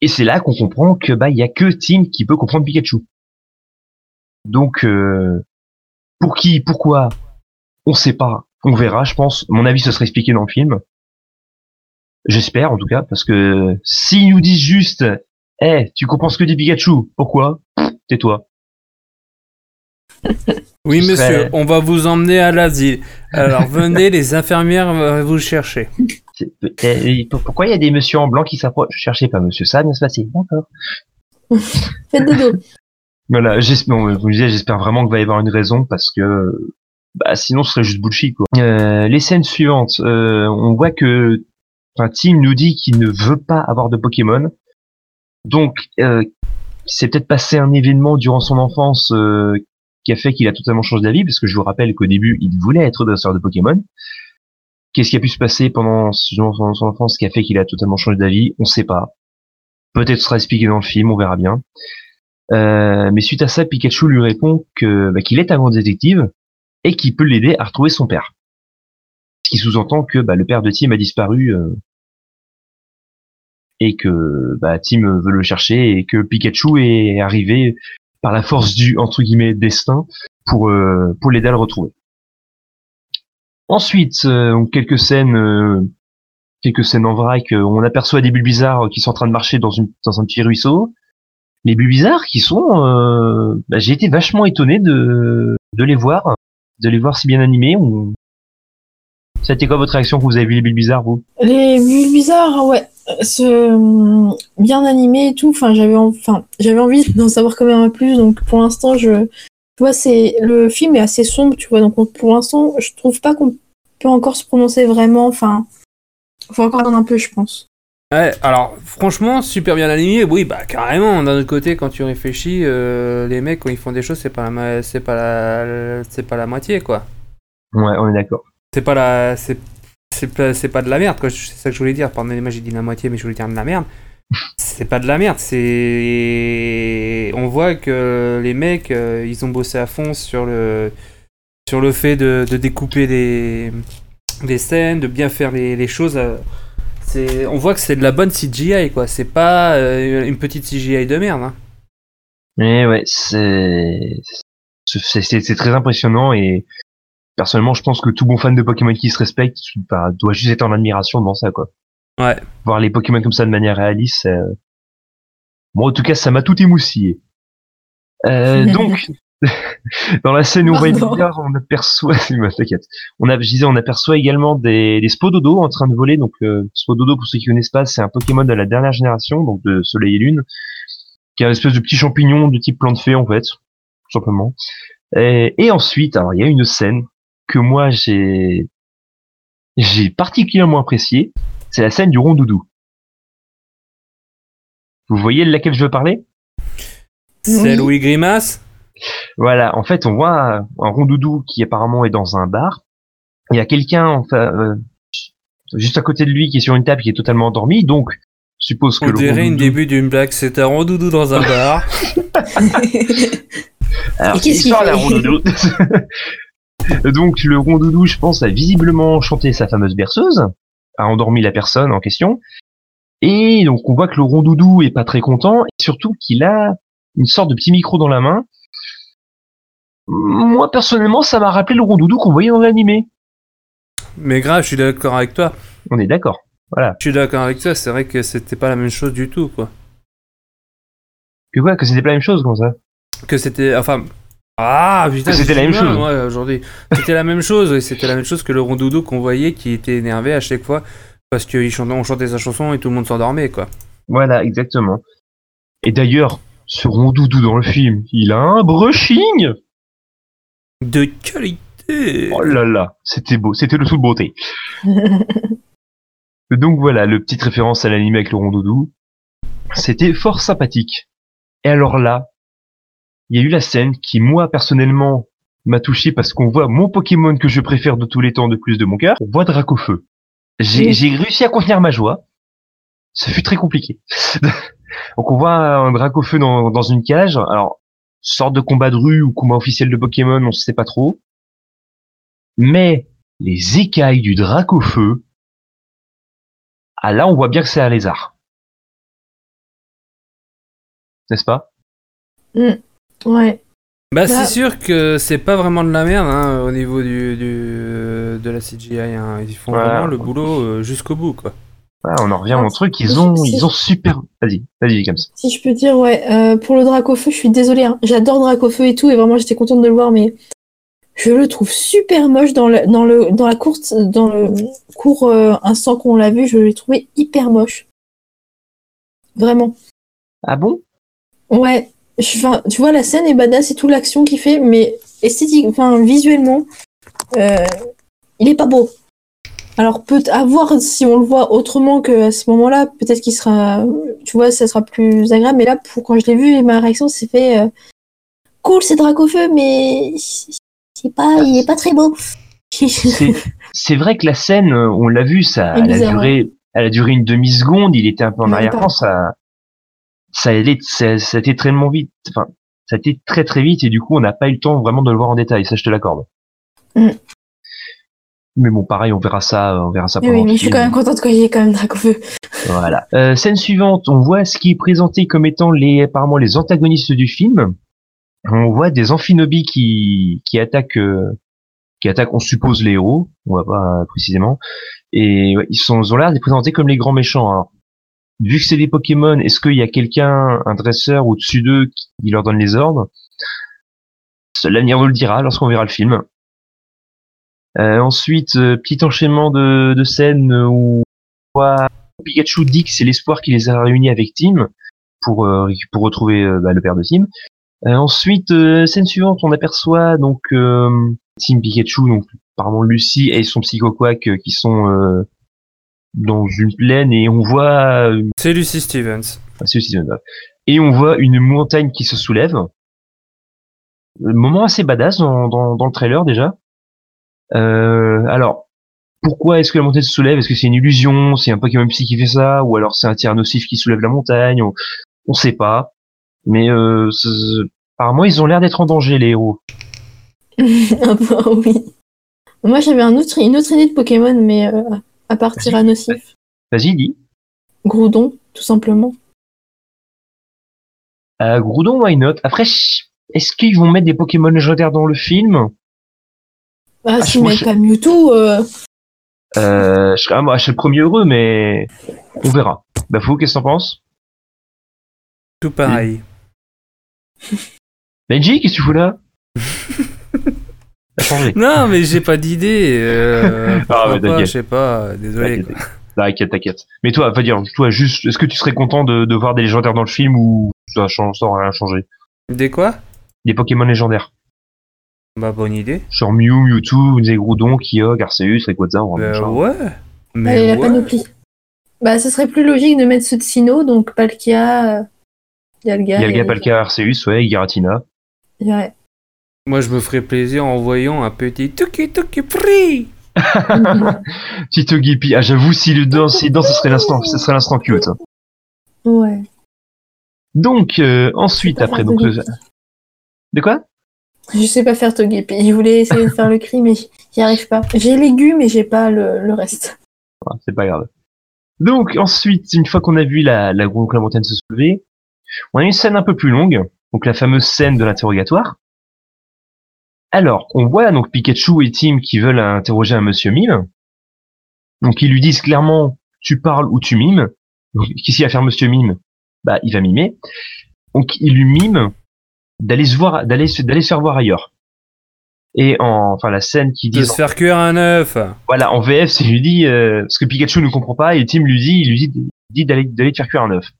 [SPEAKER 5] Et c'est là qu'on comprend que bah il y a que Tim qui peut comprendre Pikachu. Donc euh, pour qui, pourquoi, on sait pas, on verra, je pense. Mon avis, ce serait expliqué dans le film. J'espère en tout cas, parce que s'ils nous disent juste, eh, tu comprends ce que dit Pikachu, pourquoi? Tais-toi.
[SPEAKER 7] Oui, monsieur, on va vous emmener à l'asile. Alors venez, les infirmières vont vous chercher.
[SPEAKER 5] Eh, Pourquoi il y a des messieurs en blanc qui s'approchent? Je cherchais pas monsieur, ça va bien se passer. D'accord.
[SPEAKER 6] Faites dodo.
[SPEAKER 5] Voilà, j'espère, bon, vous me disiez, j'espère vraiment qu'il va y avoir une raison parce que bah, sinon ce serait juste bullshit quoi. Euh, les scènes suivantes, euh, on voit que enfin, Tim nous dit qu'il ne veut pas avoir de Pokémon. Donc euh, il s'est peut-être passé un événement durant son enfance euh, qui a fait qu'il a totalement changé d'avis parce que je vous rappelle qu'au début il voulait être dresseur de Pokémon. Qu'est-ce qui a pu se passer pendant son, enfance qui a fait qu'il a totalement changé d'avis? On sait pas. Peut-être sera expliqué dans le film, on verra bien. Euh, mais suite à ça, Pikachu lui répond que bah, qu'il est un grand détective et qu'il peut l'aider à retrouver son père. Ce qui sous-entend que bah, le père de Tim a disparu euh, et que bah, Tim veut le chercher et que Pikachu est arrivé par la force du entre guillemets destin pour euh, pour l'aider à le retrouver. Ensuite, euh, quelques scènes euh, quelques scènes en vrac, euh, on aperçoit des bulles bizarres qui sont en train de marcher dans une dans un petit ruisseau. Les bulles bizarres qui sont euh, bah, j'ai été vachement étonné de de les voir de les voir si bien animés on... été quoi votre réaction quand vous avez vu les bulles bizarres vous?
[SPEAKER 6] Les bulles bizarres, ouais, ce, bien animé et tout. Enfin, j'avais, en- enfin, j'avais envie d'en savoir quand même un peu plus. Donc, pour l'instant, je, tu vois, c'est le film est assez sombre, tu vois. Donc, on- pour l'instant, je trouve pas qu'on peut encore se prononcer vraiment. Enfin, faut encore attendre un peu, je pense.
[SPEAKER 7] Ouais, alors franchement, super bien aligné. Oui, bah carrément. D'un autre côté, quand tu réfléchis, euh, les mecs quand ils font des choses, c'est pas la, c'est pas la, c'est pas la moitié quoi.
[SPEAKER 5] ouais on est d'accord
[SPEAKER 7] C'est pas la, c'est, c'est pas, pas de la merde quoi. C'est ça que je voulais dire. Pardonnez-moi, j'ai dit la moitié, mais je voulais dire de la merde. C'est pas de la merde. C'est, on voit que les mecs, euh, ils ont bossé à fond sur le, sur le fait de, découper les, les scènes, de bien faire les, les choses. euh, c'est, on voit que c'est de la bonne CGI quoi. C'est pas euh, une petite CGI de merde. hein.
[SPEAKER 5] mais ouais c'est- c'est très impressionnant et personnellement je pense que tout bon fan de Pokémon qui se respecte bah, doit juste être en admiration devant ça quoi
[SPEAKER 7] Ouais.
[SPEAKER 5] voir les Pokémon comme ça de manière réaliste c'est, euh, bon en tout cas ça m'a tout émoustillé euh, donc dans la scène où on voit les
[SPEAKER 6] Pardon.
[SPEAKER 5] bizarres, on aperçoit, bah, t'inquiète, on a, je disais, on aperçoit également des, des Spododo en train de voler. Donc, euh, Spododo, pour ceux qui connaissent pas, c'est un Pokémon de la dernière génération, donc de Soleil et Lune, qui est un espèce de petit champignon de type plante fée en fait, tout simplement. Et, et ensuite, alors il y a une scène que moi j'ai j'ai particulièrement appréciée, c'est la scène du rondoudou. Vous voyez de laquelle je veux parler?
[SPEAKER 7] C'est Louis Grimace?
[SPEAKER 5] Voilà, en fait, on voit un, rondoudou qui apparemment est dans un bar. Il y a quelqu'un enfin, euh, juste à côté de lui qui est sur une table qui est totalement endormi, donc je suppose que
[SPEAKER 7] On
[SPEAKER 5] le
[SPEAKER 7] dirait une
[SPEAKER 5] rondoudou-
[SPEAKER 7] début d'une blague. C'est un rondoudou dans un bar.
[SPEAKER 5] Alors,
[SPEAKER 6] Et qu'est-ce qu'il
[SPEAKER 5] rondoudou. Donc le rondoudou, je pense, a visiblement chanté sa fameuse berceuse, a endormi la personne en question, et donc on voit que le rondoudou est pas très content, et surtout qu'il a une sorte de petit micro dans la main. Moi personnellement, ça m'a rappelé le rondoudou qu'on voyait dans l'animé.
[SPEAKER 7] Mais grave, je suis d'accord avec toi.
[SPEAKER 5] On est d'accord. Voilà.
[SPEAKER 7] Je suis d'accord avec toi. C'est vrai que c'était pas la même chose du tout, quoi.
[SPEAKER 5] Que quoi Que c'était pas la même chose comme ça
[SPEAKER 7] Que c'était. Enfin. Ah, putain,
[SPEAKER 5] c'était la même chose.
[SPEAKER 7] moi, aujourd'hui. C'était la même chose, et c'était la même chose que le rondoudou qu'on voyait qui était énervé à chaque fois parce qu'on chantait, on chantait sa chanson et tout le monde s'endormait, quoi.
[SPEAKER 5] Voilà, exactement. Et d'ailleurs, ce rondoudou dans le film, il a un brushing
[SPEAKER 7] De qualité
[SPEAKER 5] Oh là là, c'était beau, c'était le tout de beauté. Donc voilà, le petite référence à l'anime avec le rondoudou. C'était fort sympathique. Et alors là, il y a eu la scène qui, moi, personnellement, m'a touché parce qu'on voit mon Pokémon que je préfère de tous les temps de plus de mon cœur. On voit Dracofeu. J'ai j'ai réussi à contenir ma joie. Ça fut très compliqué. Donc on voit un Dracofeu dans, dans une cage. Alors, sorte de combat de rue ou combat officiel de Pokémon, on sait pas trop. Mais les écailles du Dracofeu, ah là on voit bien que c'est un lézard. N'est-ce pas?
[SPEAKER 6] Ouais.
[SPEAKER 7] Bah,
[SPEAKER 6] Bah-
[SPEAKER 7] c'est sûr que c'est pas vraiment de la merde hein, au niveau du, du- de la CGI. hein. Ils font
[SPEAKER 5] Voilà.
[SPEAKER 7] vraiment le boulot euh, jusqu'au bout, quoi.
[SPEAKER 5] On en revient au truc, ils ont, ils ont super... Vas-y, vas-y comme ça.
[SPEAKER 6] Si je peux dire, ouais, euh, pour le Dracofeu, je suis désolée. hein. J'adore Dracofeu et tout, et vraiment, j'étais contente de le voir, mais je le trouve super moche dans, le, dans, le, dans la course, dans le court euh, instant qu'on l'a vu, je l'ai trouvé hyper moche. Vraiment.
[SPEAKER 5] Ah bon?
[SPEAKER 6] Ouais, enfin, tu vois, la scène est badass et tout l'action qu'il fait, mais esthétique, enfin, visuellement, euh, il est pas beau. Alors, peut à voir si on le voit autrement qu'à ce moment-là, peut-être qu'il sera, tu vois, ça sera plus agréable. Mais là, pour quand je l'ai vu, ma réaction s'est fait euh, cool, c'est Dracofeu, mais c'est pas, il est pas très beau.
[SPEAKER 5] C'est vrai que la scène, euh, on l'a vu, ça, elle a duré, elle a duré une demi seconde. Il était un peu en arrière-plan. Ça, ça allait, ça, ça a été tellement vite. Enfin, ça a été très très vite et du coup, on n'a pas eu le temps vraiment de le voir en détail. Ça, je te l'accorde.
[SPEAKER 6] Mm.
[SPEAKER 5] Mais bon, pareil, on verra ça, on verra ça pendant
[SPEAKER 6] oui, mais je suis quand même contente qu'il y ait quand même Dracofeu.
[SPEAKER 5] Voilà. Euh, scène suivante, on voit ce qui est présenté comme étant les apparemment les antagonistes du film. On voit des amphinobies qui qui attaquent euh, qui attaquent, on suppose les héros, on voit pas euh, précisément, et ouais, ils sont ils ont l'air d'être présentés comme les grands méchants. Alors, vu que c'est des Pokémon, est-ce qu'il y a quelqu'un, un dresseur au-dessus d'eux qui leur donne les ordres? L'avenir nous le dira lorsqu'on verra le film. Euh, ensuite, euh, petit enchaînement de, de scènes où voit Pikachu dit que c'est l'espoir qui les a réunis avec Tim pour euh, pour retrouver bah, le père de Tim. Ensuite, scène suivante, on aperçoit donc Tim Pikachu, donc apparemment Lucie et son psychoquack euh, qui sont dans une plaine et on voit euh,
[SPEAKER 7] C'est Lucy Stevens.
[SPEAKER 5] ah, c'est Zone of. et on voit une montagne qui se soulève. Le moment assez badass dans, dans, dans le trailer déjà. Euh, alors, pourquoi est-ce que la montagne se soulève? Est-ce que c'est une illusion? C'est un Pokémon Psy qui fait ça? Ou alors c'est un Tyrannosif qui soulève la montagne? On, on sait pas. Mais euh, apparemment, ils ont l'air d'être en danger, les héros.
[SPEAKER 6] Ah bah oui. Moi, j'avais un autre, une autre idée de Pokémon, mais euh, à part. Tyrannosif.
[SPEAKER 5] Vas-y, dis.
[SPEAKER 6] Groudon, tout simplement.
[SPEAKER 5] Euh, Groudon, why not? Après, est-ce qu'ils vont mettre des Pokémon légendaires dans le film?
[SPEAKER 6] Ah,
[SPEAKER 5] Ah,
[SPEAKER 6] si
[SPEAKER 5] moi,
[SPEAKER 6] mais
[SPEAKER 5] je-
[SPEAKER 6] pas Mewtwo, euh,
[SPEAKER 5] euh, je, serais, ah, moi, je serais le premier heureux, mais on verra. Bah, Fou, qu'est-ce que t'en penses?
[SPEAKER 7] Tout pareil.
[SPEAKER 5] Benji, qu'est-ce que tu fous là?
[SPEAKER 7] Non, mais j'ai pas d'idée. Euh,
[SPEAKER 5] Ah,
[SPEAKER 7] je sais pas. Désolé.
[SPEAKER 5] T'inquiète, T'inquiète, t'inquiète. Mais toi, va dire, toi, juste, est-ce que tu serais content de, de voir des légendaires dans le film ou ça change, ça aura rien changé?
[SPEAKER 7] Des quoi?
[SPEAKER 5] Des Pokémon légendaires.
[SPEAKER 7] Bah, bonne idée.
[SPEAKER 5] Genre Mew, Mewtwo, Zegrodon, Kyogre, Arceus, Rayquaza, va
[SPEAKER 7] Bah, ouais.
[SPEAKER 6] Allez,
[SPEAKER 7] Mais
[SPEAKER 6] la
[SPEAKER 7] ouais.
[SPEAKER 6] panoplie. Bah, ce serait plus logique de mettre ceux de Sino, donc Palkia, euh.
[SPEAKER 5] Yalga,
[SPEAKER 6] et-
[SPEAKER 5] Palkia, Arceus, ouais, Giratina.
[SPEAKER 6] Ouais.
[SPEAKER 7] Moi, je me ferais plaisir en voyant un petit Tuki Tuki Pri.
[SPEAKER 5] Tito Gippy. Ah, j'avoue, si le dans, si dans, ce serait l'instant, ce serait l'instant cute.
[SPEAKER 6] Ouais.
[SPEAKER 5] Donc, euh, ensuite, après, donc,
[SPEAKER 6] de
[SPEAKER 5] le- de quoi?
[SPEAKER 6] Je sais pas faire Togepi. Je voulais essayer de faire le cri, mais j'y arrive pas. J'ai légumes, mais j'ai pas le, le reste.
[SPEAKER 5] Ah, c'est pas grave. Donc ensuite, une fois qu'on a vu la, la, la montagne se soulever, on a une scène un peu plus longue, donc la fameuse scène de l'interrogatoire. Alors, on voit donc Pikachu et Tim qui veulent interroger un monsieur mime. Donc ils lui disent clairement, tu parles ou tu mimes. Donc, Qu'est-ce qu'il va faire monsieur mime? Bah, il va mimer. Donc il lui mime d'aller se voir, d'aller se, d'aller se faire voir ailleurs. Et en, enfin la scène qui dit
[SPEAKER 7] De se faire cuire un œuf.
[SPEAKER 5] voilà, en VF, c'est lui dit euh, ce que Pikachu ne comprend pas et Tim lui dit, il lui dit, dit d'aller d'aller te faire cuire un œuf.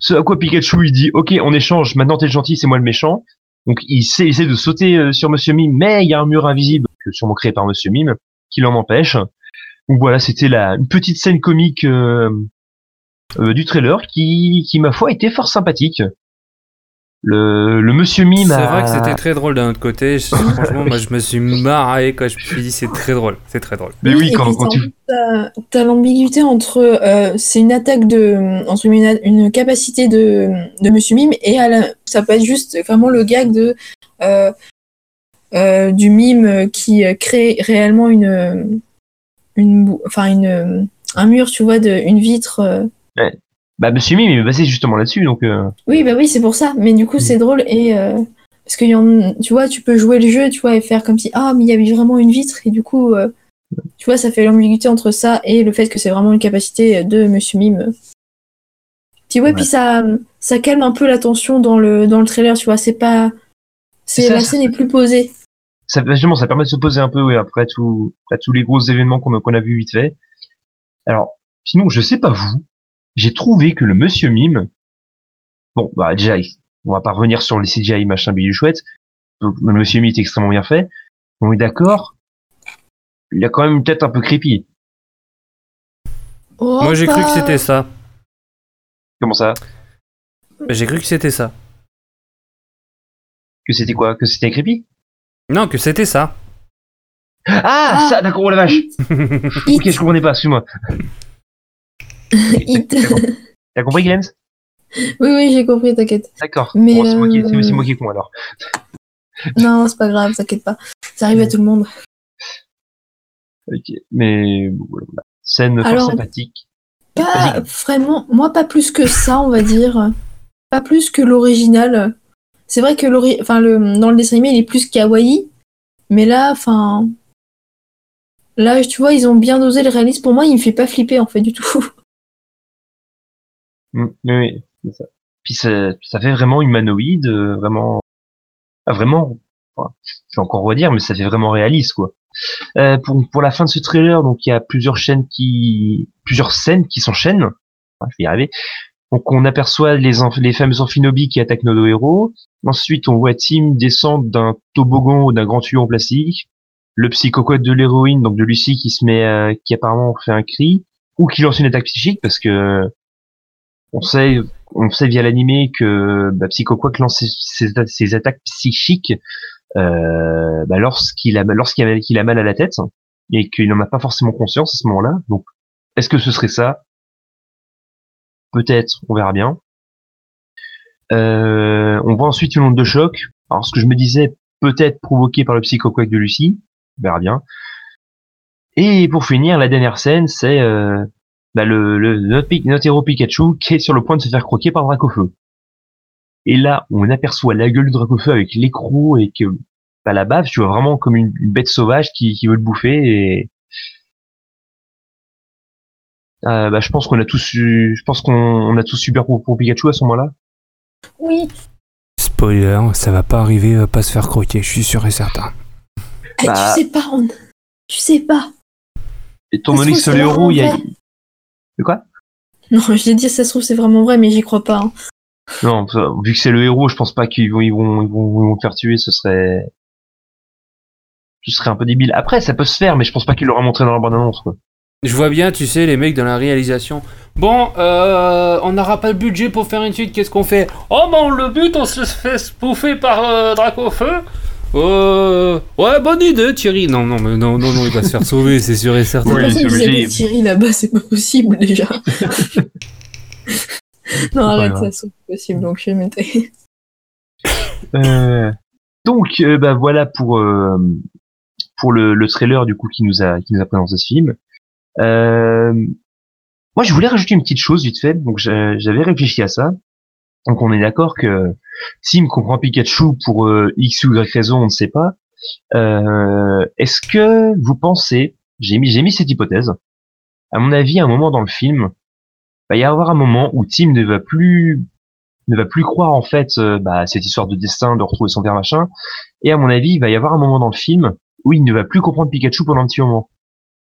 [SPEAKER 5] Ce à quoi Pikachu lui dit, ok, on échange. Maintenant t'es gentil, c'est moi le méchant. Donc il essaie, de sauter euh, sur Monsieur Mime, mais il y a un mur invisible, que sûrement créé par Monsieur Mime, qui l'en empêche. Donc voilà, c'était la une petite scène comique euh, euh, du trailer qui, qui ma foi était fort sympathique. Le, le Monsieur Mime.
[SPEAKER 7] C'est
[SPEAKER 5] a-
[SPEAKER 7] vrai que c'était très drôle d'un autre côté. Je- Franchement, moi, je me suis marré quand je me suis dit c'est très drôle. C'est très drôle.
[SPEAKER 5] Mais oui, quand, quand
[SPEAKER 6] t'as-
[SPEAKER 5] tu
[SPEAKER 6] T'as l'ambiguïté entre euh, c'est une attaque de entre une, une capacité de, de Monsieur Mime et à la- ça peut être juste vraiment le gag de euh, euh, du mime qui crée réellement une une enfin une un mur tu vois de une vitre euh.
[SPEAKER 5] Bah Monsieur Mime il est basé justement là-dessus, donc. euh,
[SPEAKER 6] oui bah oui c'est pour ça mais du coup c'est drôle et euh, parce que y en, tu vois tu peux jouer le jeu tu vois et faire comme si ah mais il y avait vraiment une vitre et du coup euh, tu vois ça fait l'ambiguïté entre ça et le fait que c'est vraiment une capacité de Monsieur Mime puis ouais,
[SPEAKER 5] Ouais.
[SPEAKER 6] puis ça ça calme un peu la tension dans le dans le trailer tu vois c'est pas
[SPEAKER 5] C'est
[SPEAKER 6] la
[SPEAKER 5] ça-
[SPEAKER 6] scène est plus posée
[SPEAKER 5] ça, justement, ça permet de se poser un peu ouais, après, tout, après tous les gros événements qu'on a, qu'on a vu vite fait. Alors, sinon, je sais pas vous, j'ai trouvé que le Monsieur Mime, bon, bah déjà, on va pas revenir sur les CGI machin bidule chouette, donc, le Monsieur Mime est extrêmement bien fait, on est d'accord, il a quand même une tête un peu creepy.
[SPEAKER 6] Oh,
[SPEAKER 7] Moi, j'ai cru que c'était ça.
[SPEAKER 5] Comment ça?
[SPEAKER 7] J'ai cru que c'était ça.
[SPEAKER 5] Que c'était quoi? Que c'était creepy?
[SPEAKER 7] Non, que c'était ça.
[SPEAKER 5] ah,
[SPEAKER 6] Ah.
[SPEAKER 5] ça, d'accord, oh la vache Ok, je comprenais pas, excuse-moi.
[SPEAKER 6] Hit.
[SPEAKER 5] T'as compris, Glens
[SPEAKER 6] oui oui j'ai compris t'inquiète
[SPEAKER 5] D'accord.
[SPEAKER 6] Mais,
[SPEAKER 5] Bon, c'est moi, qui- c'est-
[SPEAKER 6] euh,
[SPEAKER 5] moi qui est con alors.
[SPEAKER 6] non c'est pas grave t'inquiète pas ça arrive à tout le monde
[SPEAKER 5] Ok, mais voilà. Scène
[SPEAKER 6] Alors-
[SPEAKER 5] sympathique.
[SPEAKER 6] Pas vraiment, moi pas plus que ça, on va dire. Pas plus que l'original. C'est vrai que l'ori- enfin, le, dans le dessin animé, il est plus kawaii. Mais là, enfin. Là, tu vois, ils ont bien dosé le réalisme. Pour moi, il me fait pas flipper, en fait, du tout.
[SPEAKER 5] Mm, oui, c'est ça. Puis ça, ça fait vraiment humanoïde, euh, vraiment, ah, vraiment. enfin, je vais encore redire, mais ça fait vraiment réaliste, quoi. Euh, pour, pour la fin de ce trailer, donc il y a plusieurs chaînes qui, plusieurs scènes qui s'enchaînent. Je vais y arriver. Donc on aperçoit les, les fameux amphinobies qui attaquent nos deux héros. Ensuite, on voit Tim descendre d'un toboggan ou d'un grand tuyau en plastique. Le psychoquat de l'héroïne, donc de Lucie, qui se met, euh, qui apparemment fait un cri ou qui lance une attaque psychique parce que on sait, on sait via l'animé que bah, Psycho lance ses, attaques psychiques euh, bah, lorsqu'il a, lorsqu'il a, mal à la tête et qu'il n'en a pas forcément conscience à ce moment-là. Donc, est-ce que ce serait ça? Peut-être, on verra bien. Euh, on voit ensuite une onde de choc. Alors, ce que je me disais, peut-être provoqué par le Psycho Quack de Lucie. On verra bien. Et pour finir, la dernière scène, c'est euh, bah, le, le notre, héros Pikachu qui est sur le point de se faire croquer par Dracofeu. Et là, on aperçoit la gueule du Dracofeu avec l'écrou et que bah, la bave, tu vois vraiment comme une, une bête sauvage qui, qui veut le bouffer. Et Euh, bah, je pense qu'on a tous, eu- je pense qu'on on a tous eu peur pour, pour Pikachu à ce moment-là.
[SPEAKER 6] Oui.
[SPEAKER 7] Spoiler, ça va pas arriver à pas se faire croquer, je suis sûr et certain.
[SPEAKER 6] Eh,
[SPEAKER 5] Bah.
[SPEAKER 6] Tu sais pas, on... tu sais pas.
[SPEAKER 5] Et ton héros, il y a. de quoi?
[SPEAKER 6] Non, je l'ai dit, ça se trouve, c'est vraiment vrai, mais j'y crois pas. hein.
[SPEAKER 5] Non, vu que c'est le héros, je pense pas qu'ils vont, ils vont, ils vont, ils vont le faire tuer. Ce serait, ce serait un peu débile. Après, ça peut se faire, mais je pense pas qu'il l'aura montré dans la bande-annonce. quoi.
[SPEAKER 7] Je vois bien, tu sais, les mecs dans la réalisation. Bon, euh, on n'aura pas le budget pour faire une suite, qu'est-ce qu'on fait? Oh, bon, le but, on se fait spoofer par euh, Dracofeu euh... Ouais, bonne idée, Thierry. Non, non, mais non, non, non, il va se faire sauver, c'est sûr et certain.
[SPEAKER 5] Oui, c'est
[SPEAKER 6] Thierry là-bas, c'est pas possible déjà. non, arrête, ça, c'est pas possible, donc je vais mettre.
[SPEAKER 5] Euh, donc, euh, bah voilà pour euh, pour le, le trailer du coup qui nous a qui nous a présenté ce film. Euh, moi, je voulais rajouter une petite chose vite fait. Donc, j'a- j'avais réfléchi à ça. Donc, on est d'accord que Tim comprend Pikachu pour euh, X ou Y raison, on ne sait pas. Euh, Est-ce que vous pensez, j'ai mis j'ai mis cette hypothèse. À mon avis, à un moment dans le film, va y avoir un moment où Tim ne va plus ne va plus croire en fait euh, bah, à cette histoire de destin, de retrouver son père machin. Et à mon avis, il va y avoir un moment dans le film où il ne va plus comprendre Pikachu pendant un petit moment.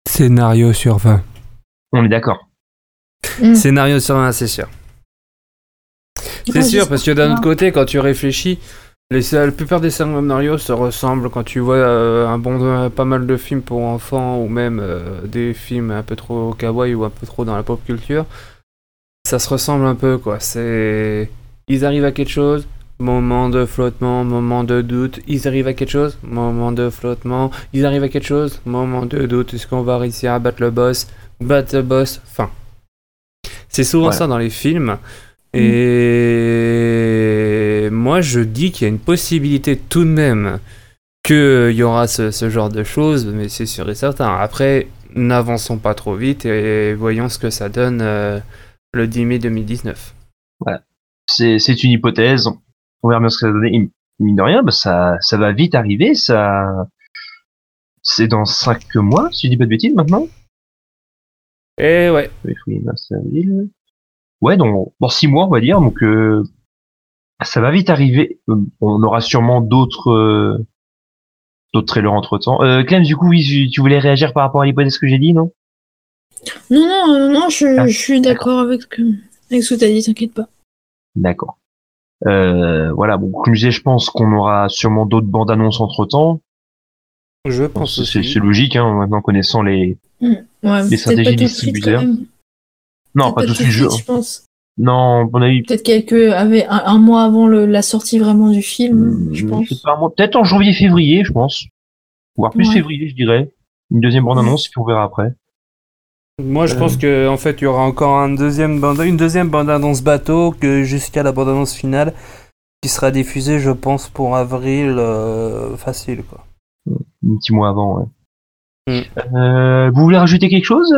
[SPEAKER 7] Scénario sur 20.
[SPEAKER 5] On est d'accord.
[SPEAKER 6] Mm.
[SPEAKER 7] Scénario sur 20, c'est sûr. C'est sûr, parce que d'un autre côté, quand tu réfléchis, les, la plupart des scénarios se ressemblent quand tu vois euh, un bon, pas mal de films pour enfants ou même euh, des films un peu trop kawaii ou un peu trop dans la pop culture. Ça se ressemble un peu, quoi. C'est. Ils arrivent à quelque chose, moment de flottement, moment de doute. Ils arrivent à quelque chose, moment de flottement. Ils arrivent à quelque chose, moment de doute. Est-ce qu'on va réussir à battre le boss Battre le boss, fin. C'est souvent
[SPEAKER 5] Voilà.
[SPEAKER 7] ça dans les films. Et moi, je dis qu'il y a une possibilité tout de même qu'il y aura ce, ce genre de choses, mais c'est sûr et certain. Après, n'avançons pas trop vite et voyons ce que ça donne euh, le 10 mai 2019.
[SPEAKER 5] C'est c'est une hypothèse. On verra bien ce que ça va donner. Mine de rien, bah, ça, ça va vite arriver. Ça, c'est dans cinq mois, si je dis pas de bêtises maintenant.
[SPEAKER 7] Et ouais,
[SPEAKER 5] Février, mars, avril. Ouais, donc dans six mois, on va dire. Donc euh, ça va vite arriver. Euh, On aura sûrement d'autres euh, d'autres trailers entre temps. Euh, Clem, du coup, oui, tu- voulais réagir par rapport à l'hypothèse que j'ai dit, non?
[SPEAKER 6] Non, non, euh, non, je,
[SPEAKER 5] Ah,
[SPEAKER 6] je suis d'accord avec, ce que- avec ce que t'as dit, t'inquiète pas.
[SPEAKER 5] D'accord. Euh, voilà, bon, comme je disais, je pense qu'on aura sûrement d'autres bandes annonces entre temps.
[SPEAKER 7] je pense
[SPEAKER 5] C'est
[SPEAKER 7] aussi.
[SPEAKER 5] c'est logique, hein, maintenant connaissant les.
[SPEAKER 6] Ouais, peut-être
[SPEAKER 5] stratégies
[SPEAKER 6] pas tout de suite,
[SPEAKER 5] distributeurs.
[SPEAKER 6] quand même.
[SPEAKER 5] Non, pas tout de suite, je...
[SPEAKER 6] je pense.
[SPEAKER 5] Non, on a eu.
[SPEAKER 6] Peut-être quelques avait un, un mois avant le- la sortie vraiment du film, je pense.
[SPEAKER 5] Hmm, pas, moi, Peut-être en janvier-février, je pense. Voire plus
[SPEAKER 6] Ouais.
[SPEAKER 5] février, je dirais. Une deuxième bande annonce, puis on verra après.
[SPEAKER 7] Moi, je
[SPEAKER 5] Euh.
[SPEAKER 7] pense que en fait, il y aura encore un deuxième bande, une deuxième bande-annonce bateau que jusqu'à la bande-annonce finale qui sera diffusée, je pense, pour avril euh, facile, quoi.
[SPEAKER 5] Un petit mois avant, ouais.
[SPEAKER 7] Hmm.
[SPEAKER 5] Euh, vous voulez rajouter quelque chose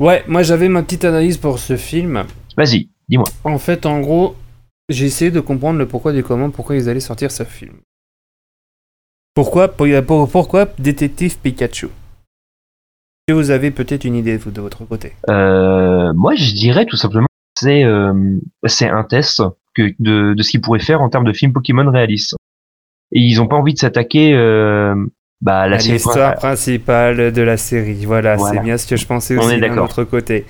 [SPEAKER 7] Ouais, moi j'avais ma petite analyse pour ce film.
[SPEAKER 5] Vas-y, dis-moi.
[SPEAKER 7] En fait, en gros, j'ai essayé de comprendre le pourquoi du comment, pourquoi ils allaient sortir ce film. Pourquoi, pour- pour- pourquoi Détective Pikachu? Est-ce que vous avez peut-être une idée, de votre côté
[SPEAKER 5] Euh, moi, je dirais tout simplement que c'est euh, c'est un test que, de, de ce qu'ils pourraient faire en termes de film Pokémon réaliste. Et ils ont pas envie de s'attaquer euh, bah.
[SPEAKER 7] L'histoire principale de la série, voilà,
[SPEAKER 5] Voilà.
[SPEAKER 7] c'est bien ce que je pensais aussi
[SPEAKER 5] est
[SPEAKER 7] d'un
[SPEAKER 5] d'accord.
[SPEAKER 7] autre côté.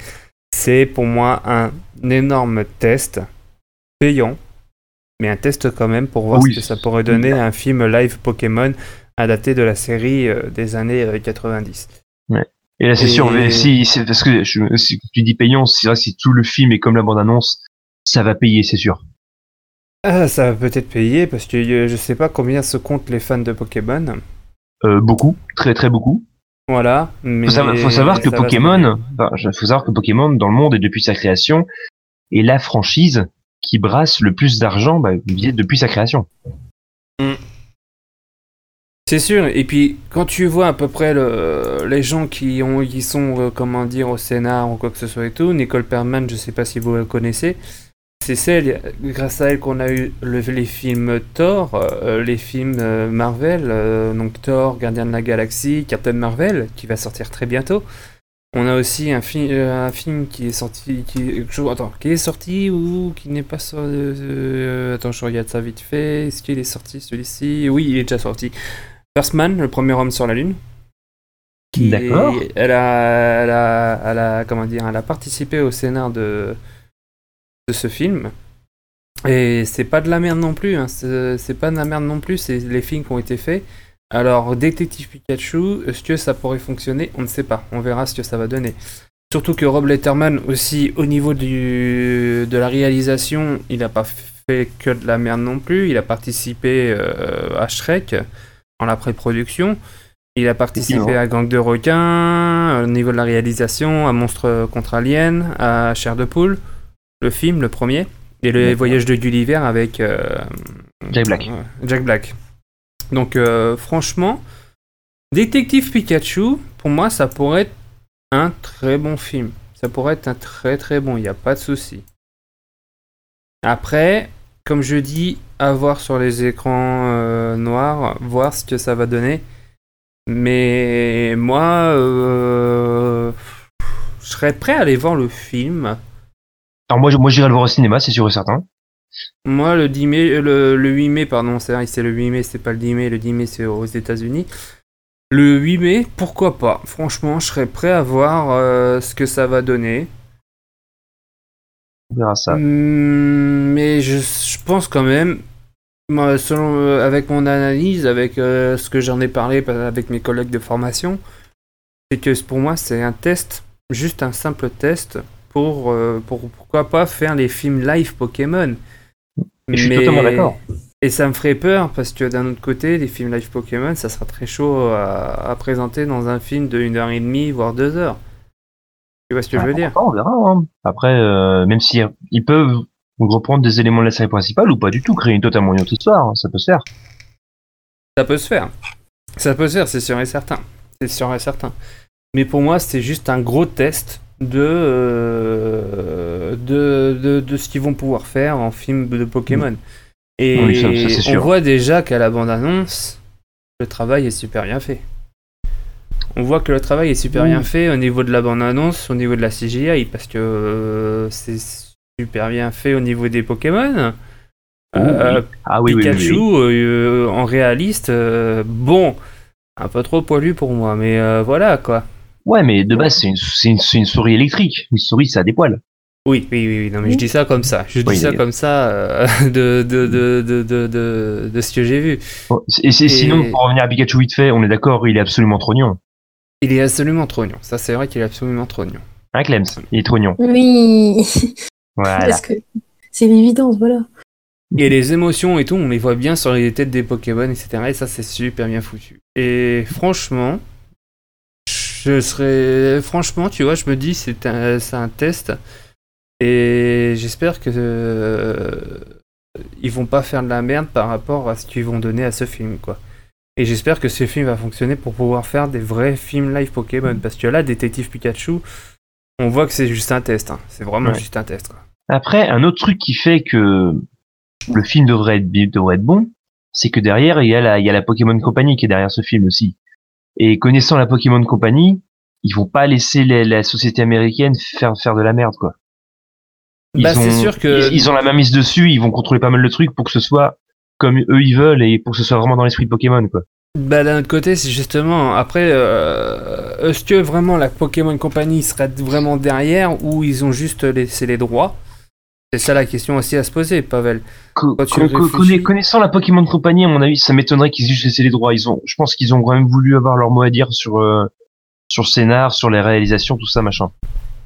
[SPEAKER 7] C'est pour moi un énorme test payant, mais un test quand même pour voir
[SPEAKER 5] Oui,
[SPEAKER 7] ce que ça pourrait donner à un film live Pokémon adapté de la série euh, des années euh, 90.
[SPEAKER 5] Et là, c'est
[SPEAKER 7] Et-
[SPEAKER 5] sûr, mais si, parce que je, si tu dis payant, c'est vrai que si tout le film est comme la bande-annonce, ça va payer, c'est sûr.
[SPEAKER 7] Ah, ça va peut-être payer parce que euh, je sais pas combien se comptent les fans de Pokémon.
[SPEAKER 5] Euh, beaucoup, très très beaucoup.
[SPEAKER 7] Voilà, mais
[SPEAKER 5] Faut savoir, faut savoir que Pokémon, enfin, faut savoir que Pokémon dans le monde et depuis sa création est la franchise qui brasse le plus d'argent bah, depuis sa création.
[SPEAKER 7] C'est sûr, et puis quand tu vois à peu près le- les gens qui, ont, qui sont, euh, comment dire, au scénar ou quoi que ce soit et tout, Nicole Perman, je sais pas si vous la connaissez, c'est celle, grâce à elle qu'on a eu le- les films Thor, euh, les films euh, Marvel, euh, donc Thor, Gardien de la Galaxie, Captain Marvel, qui va sortir très bientôt. On a aussi un, fi- euh, un film qui est sorti, qui, je- attends, qui est sorti ou qui n'est pas sorti. euh, attends, je regarde ça vite fait. Est-ce qu'il est sorti celui-ci? Oui, il est déjà sorti. First Man, le premier homme sur la lune.
[SPEAKER 5] D'accord.
[SPEAKER 7] Elle a, elle a, elle a, comment dire, elle a participé au scénar de, de ce film. Et c'est pas de la merde non plus. hein, C'est pas de la merde non plus. C'est les films qui ont été faits. Alors, Détective Pikachu, est-ce que ça pourrait fonctionner? On ne sait pas. On verra ce que ça va donner. Surtout que Rob Letterman aussi, au niveau du, de la réalisation, il n'a pas fait que de la merde non plus. Il a participé euh, à Shrek en la pré-production. Il a participé à Gang de requins, au niveau de la réalisation, à Monstre contre Alien, à Chair de poule, le film, le premier, et le voyage de Gulliver avec euh,
[SPEAKER 5] Jack Black.
[SPEAKER 7] Ouais, Jack Black. Donc euh, franchement, Détective Pikachu, pour moi, ça pourrait être un très bon film. Ça pourrait être un très très bon, il n'y a pas de souci. Après, comme je dis, à voir sur les écrans euh, noirs, voir ce que ça va donner. Mais moi, euh, je serais prêt à aller voir le film.
[SPEAKER 5] Alors moi, moi j'irai le voir au cinéma, c'est sûr et certain.
[SPEAKER 7] Moi, le 10 mai, le, le 8 mai, pardon, c'est le 8 mai, c'est pas le 10 mai, le 10 mai, c'est aux États-Unis. Le 8 mai, pourquoi pas? Franchement, je serais prêt à voir euh, ce que ça va donner.
[SPEAKER 5] On verra ça.
[SPEAKER 7] Hmm, mais je, je pense quand même, moi, selon, euh, avec mon analyse, avec euh, ce que j'en ai parlé pa- avec mes collègues de formation, c'est que pour moi, c'est un test, juste un simple test pour, euh, pour pourquoi pas faire les films live Pokémon.
[SPEAKER 5] Et je suis totalement d'accord.
[SPEAKER 7] Et ça me ferait peur parce que d'un autre côté, les films live Pokémon, ça sera très chaud à, à présenter dans un film de 1 heure et demie, voire 2 heures. Tu vois ce que je veux dire?
[SPEAKER 5] On verra. hein. Après, euh, même si ils peuvent reprendre des éléments de la série principale ou pas du tout, créer une totalement une autre histoire, hein, ça peut se faire.
[SPEAKER 7] Ça peut se faire. Ça peut se faire, c'est sûr et certain. C'est sûr et certain. Mais pour moi, c'est juste un gros test de, euh, de, de, de ce qu'ils vont pouvoir faire en film de Pokémon. Et
[SPEAKER 5] Oui, ça- ça, c'est
[SPEAKER 7] on voit déjà qu'à la bande-annonce, le travail est super bien fait. On voit que le travail est super bien fait au niveau de la bande-annonce, au niveau de la CGI, parce que euh, c'est super bien fait au niveau des Pokémon. Euh,
[SPEAKER 5] Ah oui,
[SPEAKER 7] Pikachu en réaliste, bon, un peu trop poilu pour moi, mais voilà quoi.
[SPEAKER 5] Ouais, mais de base, c'est une, souris électrique. Une souris, ça a des poils.
[SPEAKER 7] Oui, oui, oui, oui, non, mais je dis ça comme ça. Je dis
[SPEAKER 5] Oui,
[SPEAKER 7] ça
[SPEAKER 5] oui.
[SPEAKER 7] comme ça euh, de, de, de, de, de, de, de ce que j'ai vu.
[SPEAKER 5] Bon, Et, sinon, pour revenir à Pikachu vite fait, on est d'accord, il est absolument trognon.
[SPEAKER 7] Il est absolument trognon. Ça, c'est vrai qu'il est absolument trognon.
[SPEAKER 5] Hein, Clems? Il est trognon.
[SPEAKER 6] Oui,
[SPEAKER 5] Voilà.
[SPEAKER 6] parce que c'est l'évidence, voilà.
[SPEAKER 7] Et les émotions et tout, on les voit bien sur les têtes des Pokémon, etc. Et ça, c'est super bien foutu. Et franchement, je serais. Franchement, tu vois, je me dis, c'est un, c'est un test. Et j'espère que. euh, ils vont pas faire de la merde par rapport à ce qu'ils vont donner à ce film, quoi. Et j'espère que ce film va fonctionner pour pouvoir faire des vrais films live Pokémon. Parce que là, Détective Pikachu, on voit que c'est juste un test. hein. C'est vraiment
[SPEAKER 5] Ouais.
[SPEAKER 7] juste un test, quoi.
[SPEAKER 5] Après, un autre truc qui fait que le film devrait être, bi- devrait être bon, c'est que derrière, il y, a la, il y a la Pokémon Company qui est derrière ce film aussi. Et connaissant la Pokémon Company, ils vont pas laisser les- la société américaine faire, faire de la merde, quoi. Ils
[SPEAKER 7] Bah, c'est
[SPEAKER 5] ont-
[SPEAKER 7] sûr que-
[SPEAKER 5] Ils, ils ont la main mise dessus, ils vont contrôler pas mal le truc pour que ce soit comme eux ils veulent et pour que ce soit vraiment dans l'esprit de Pokémon, quoi.
[SPEAKER 7] Bah d'un autre côté, c'est justement après, euh, est-ce que vraiment la Pokémon Company serait vraiment derrière ou ils ont juste laissé les droits? C'est ça la question aussi à se poser, Pavel.
[SPEAKER 5] Co-
[SPEAKER 7] réfléchis-
[SPEAKER 5] connaissant la Pokémon Company, à mon avis, ça m'étonnerait qu'ils aient juste laissé les droits. Ils ont, je pense qu'ils ont quand même voulu avoir leur mot à dire sur euh, sur le scénar, sur les réalisations, tout ça, machin.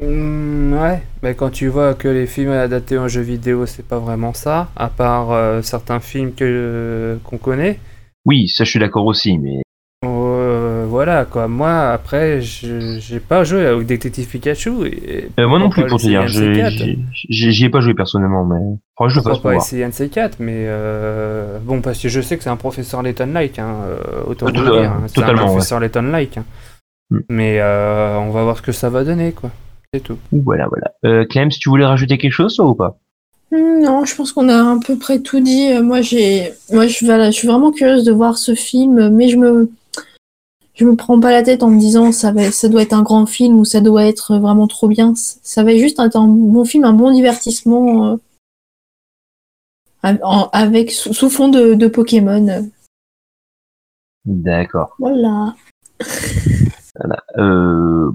[SPEAKER 7] Hmm, ouais, mais quand tu vois que les films adaptés en jeux vidéo, c'est pas vraiment ça, à part euh, certains films que qu'on connaît.
[SPEAKER 5] Oui, ça, je suis d'accord aussi, mais
[SPEAKER 7] Euh, voilà quoi. Moi après, je- j'ai pas joué avec Détective Pikachu. Et
[SPEAKER 5] euh, moi non plus pour te dire. J'y ai pas joué personnellement, mais que je le fasse
[SPEAKER 7] pas essayer un de ces quatre, mais euh, bon, parce que je sais que c'est un professeur Layton-like, hein, euh, autant
[SPEAKER 5] Euh, euh,
[SPEAKER 7] dire, hein, c'est un
[SPEAKER 5] ouais.
[SPEAKER 7] professeur Layton-like. hein.
[SPEAKER 5] Mm.
[SPEAKER 7] Mais euh, on va voir ce que ça va donner, quoi. C'est tout.
[SPEAKER 5] Voilà, voilà. Euh, Clem, si tu voulais rajouter quelque chose, toi, ou pas?
[SPEAKER 6] Hmm, Non, je pense qu'on a à peu près tout dit. Euh, Moi, j'ai, moi, je, voilà, je suis vraiment curieuse de voir ce film, mais je me, je me prends pas la tête en me disant ça va, ça doit être un grand film ou ça doit être vraiment trop bien. Ça va juste être un bon film, un bon divertissement euh, avec sous, sous fond de, de Pokémon.
[SPEAKER 5] D'accord.
[SPEAKER 6] Voilà.
[SPEAKER 5] Euh,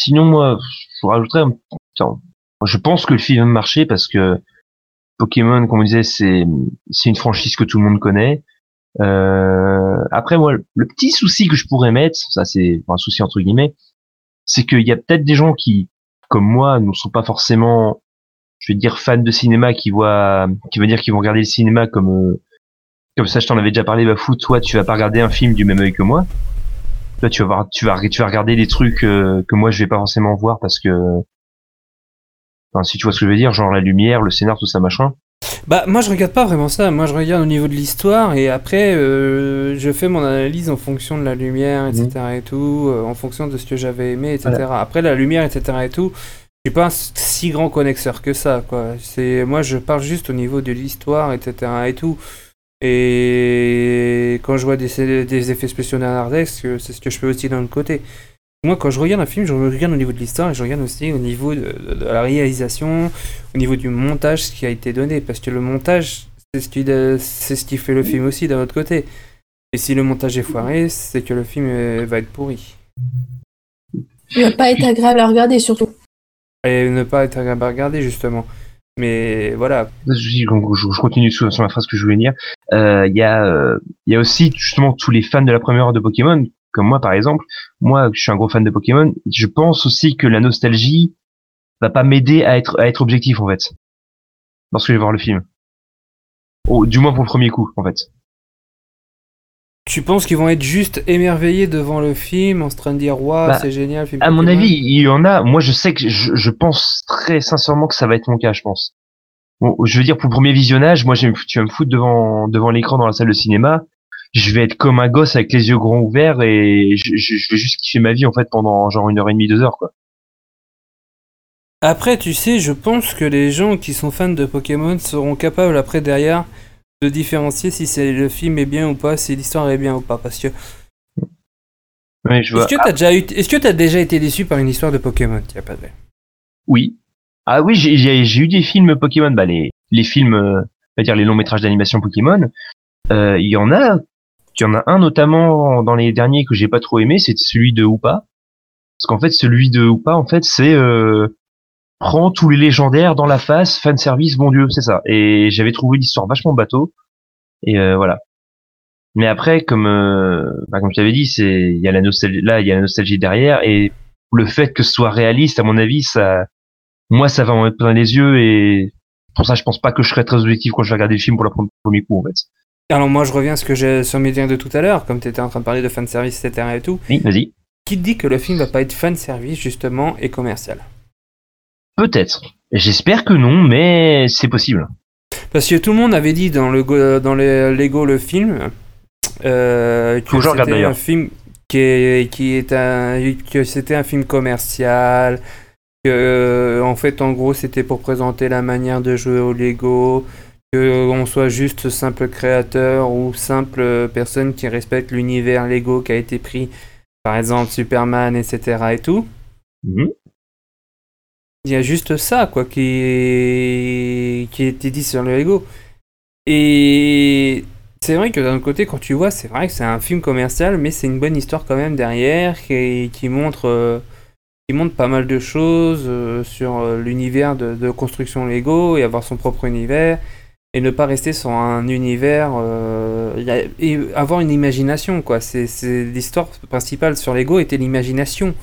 [SPEAKER 5] sinon, moi, je rajouterais. un-. Je pense que le film va marcher parce que Pokémon, comme on disait, c'est c'est une franchise que tout le monde connaît. Euh, après, moi, le petit souci que je pourrais mettre, ça c'est un souci entre guillemets, c'est qu'il y a peut-être des gens qui, comme moi, ne sont pas forcément, je vais dire, fans de cinéma, qui voient, qui veut dire qu'ils vont regarder le cinéma comme, euh, comme ça. Je t'en avais déjà parlé. Bah, fou, toi, tu vas pas regarder un film du même œil que moi. Toi, tu vas voir, tu vas, regarder des trucs euh, que moi je vais pas forcément voir parce que, enfin, si tu vois ce que je veux dire, genre la lumière, le scénar, tout ça, machin.
[SPEAKER 7] Bah moi je regarde pas vraiment ça, moi je regarde au niveau de l'histoire et après euh, je fais mon analyse en fonction de la lumière, etc. et tout, euh, en fonction de ce que j'avais aimé, etc. Après la lumière, etc. et tout, je suis pas un si grand connecteur que ça, quoi. C'est moi je parle juste au niveau de l'histoire, etc. et tout. Et quand je vois des, des effets spéciaux nanardesques, c'est ce que je fais aussi d'un côté. Moi, quand je regarde un film, je regarde au niveau de l'histoire et je regarde aussi au niveau de, de la réalisation, au niveau du montage, ce qui a été donné. Parce que le montage, c'est ce qui, c'est ce qui fait le film aussi d'un autre côté. Et si le montage est foiré, c'est que le film euh, va être pourri.
[SPEAKER 6] Il va pas être agréable à regarder, surtout.
[SPEAKER 7] Et ne pas être agréable à regarder, justement. Mais voilà.
[SPEAKER 5] Je, continue sur, la phrase que je voulais dire. Euh, Il y, a, euh, il y a aussi justement tous les fans de la première heure de Pokémon comme moi par exemple, moi je suis un gros fan de Pokémon, je pense aussi que la nostalgie va pas m'aider à être à être objectif en fait lorsque je vais voir le film. Oh, du moins pour le premier coup en fait.
[SPEAKER 7] Tu penses qu'ils vont être juste émerveillés devant le film en se train de dire waouh
[SPEAKER 5] Bah,
[SPEAKER 7] c'est génial film
[SPEAKER 5] À mon avis, il y en a. Moi, je sais que je, je pense très sincèrement que ça va être mon cas. Je pense. Bon, je veux dire pour le premier visionnage, moi, tu vas me foutre devant devant l'écran dans la salle de cinéma. Je vais être comme un gosse avec les yeux grands ouverts et je, je, je vais juste kiffer ma vie en fait pendant genre une heure et demie, deux heures quoi.
[SPEAKER 7] Après, tu sais, je pense que les gens qui sont fans de Pokémon seront capables après derrière de différencier si c'est le film est bien ou pas, si l'histoire est bien ou pas. Parce que
[SPEAKER 5] je vois.
[SPEAKER 7] est-ce que t'as déjà eu, est-ce que t'as déjà été déçu par une histoire de Pokémon Y a pas de
[SPEAKER 5] Oui. Ah oui, j'ai- eu des films Pokémon, bah les les films, euh, on va dire les longs métrages d'animation Pokémon. Euh, Il y en a, il y en a un notamment dans les derniers que j'ai pas trop aimé, c'est celui de Hoopa. Parce qu'en fait, celui de Hoopa, en fait, c'est euh, tous les légendaires dans la face, fan service, bon Dieu, c'est ça. Et j'avais trouvé l'histoire vachement bateau. Et euh, voilà. Mais après, comme euh, bah, comme je t'avais dit, c'est il y a la nostalgie là, il y a la nostalgie derrière et le fait que ce soit réaliste, à mon avis, ça, moi, ça va m'en mettre plein les yeux et pour ça, je pense pas que je serais très objectif quand je vais regarder le film pour la premier coup, en fait.
[SPEAKER 7] Alors moi, je reviens à ce que j'ai sur mes liens de tout à l'heure, comme t'étais en train de parler de fanservice, etc. et tout.
[SPEAKER 5] Oui, vas-y.
[SPEAKER 7] Qui te dit que le film va pas être fanservice justement et commercial?
[SPEAKER 5] Peut-être. J'espère que non, mais c'est possible.
[SPEAKER 7] Parce que tout le monde avait dit dans le go- dans les Lego le film euh, que c'était un film qui est, qui est un que c'était un film commercial que en fait en gros c'était pour présenter la manière de jouer au Lego que on soit juste simple créateur ou simple personne qui respecte l'univers Lego qui a été pris par exemple Superman etc et tout
[SPEAKER 5] Mhm.
[SPEAKER 7] il y a juste ça, quoi, qui, qui a été dit sur le Lego. Et c'est vrai que d'un autre côté, quand tu vois, c'est vrai que c'est un film commercial, mais c'est une bonne histoire quand même derrière, qui, qui montre, euh, qui montre pas mal de choses euh, sur euh, l'univers de, de construction Lego et avoir son propre univers. Et ne pas rester sur un univers, euh, et avoir une imagination, quoi. C'est l'histoire principale sur Lego était l'imagination.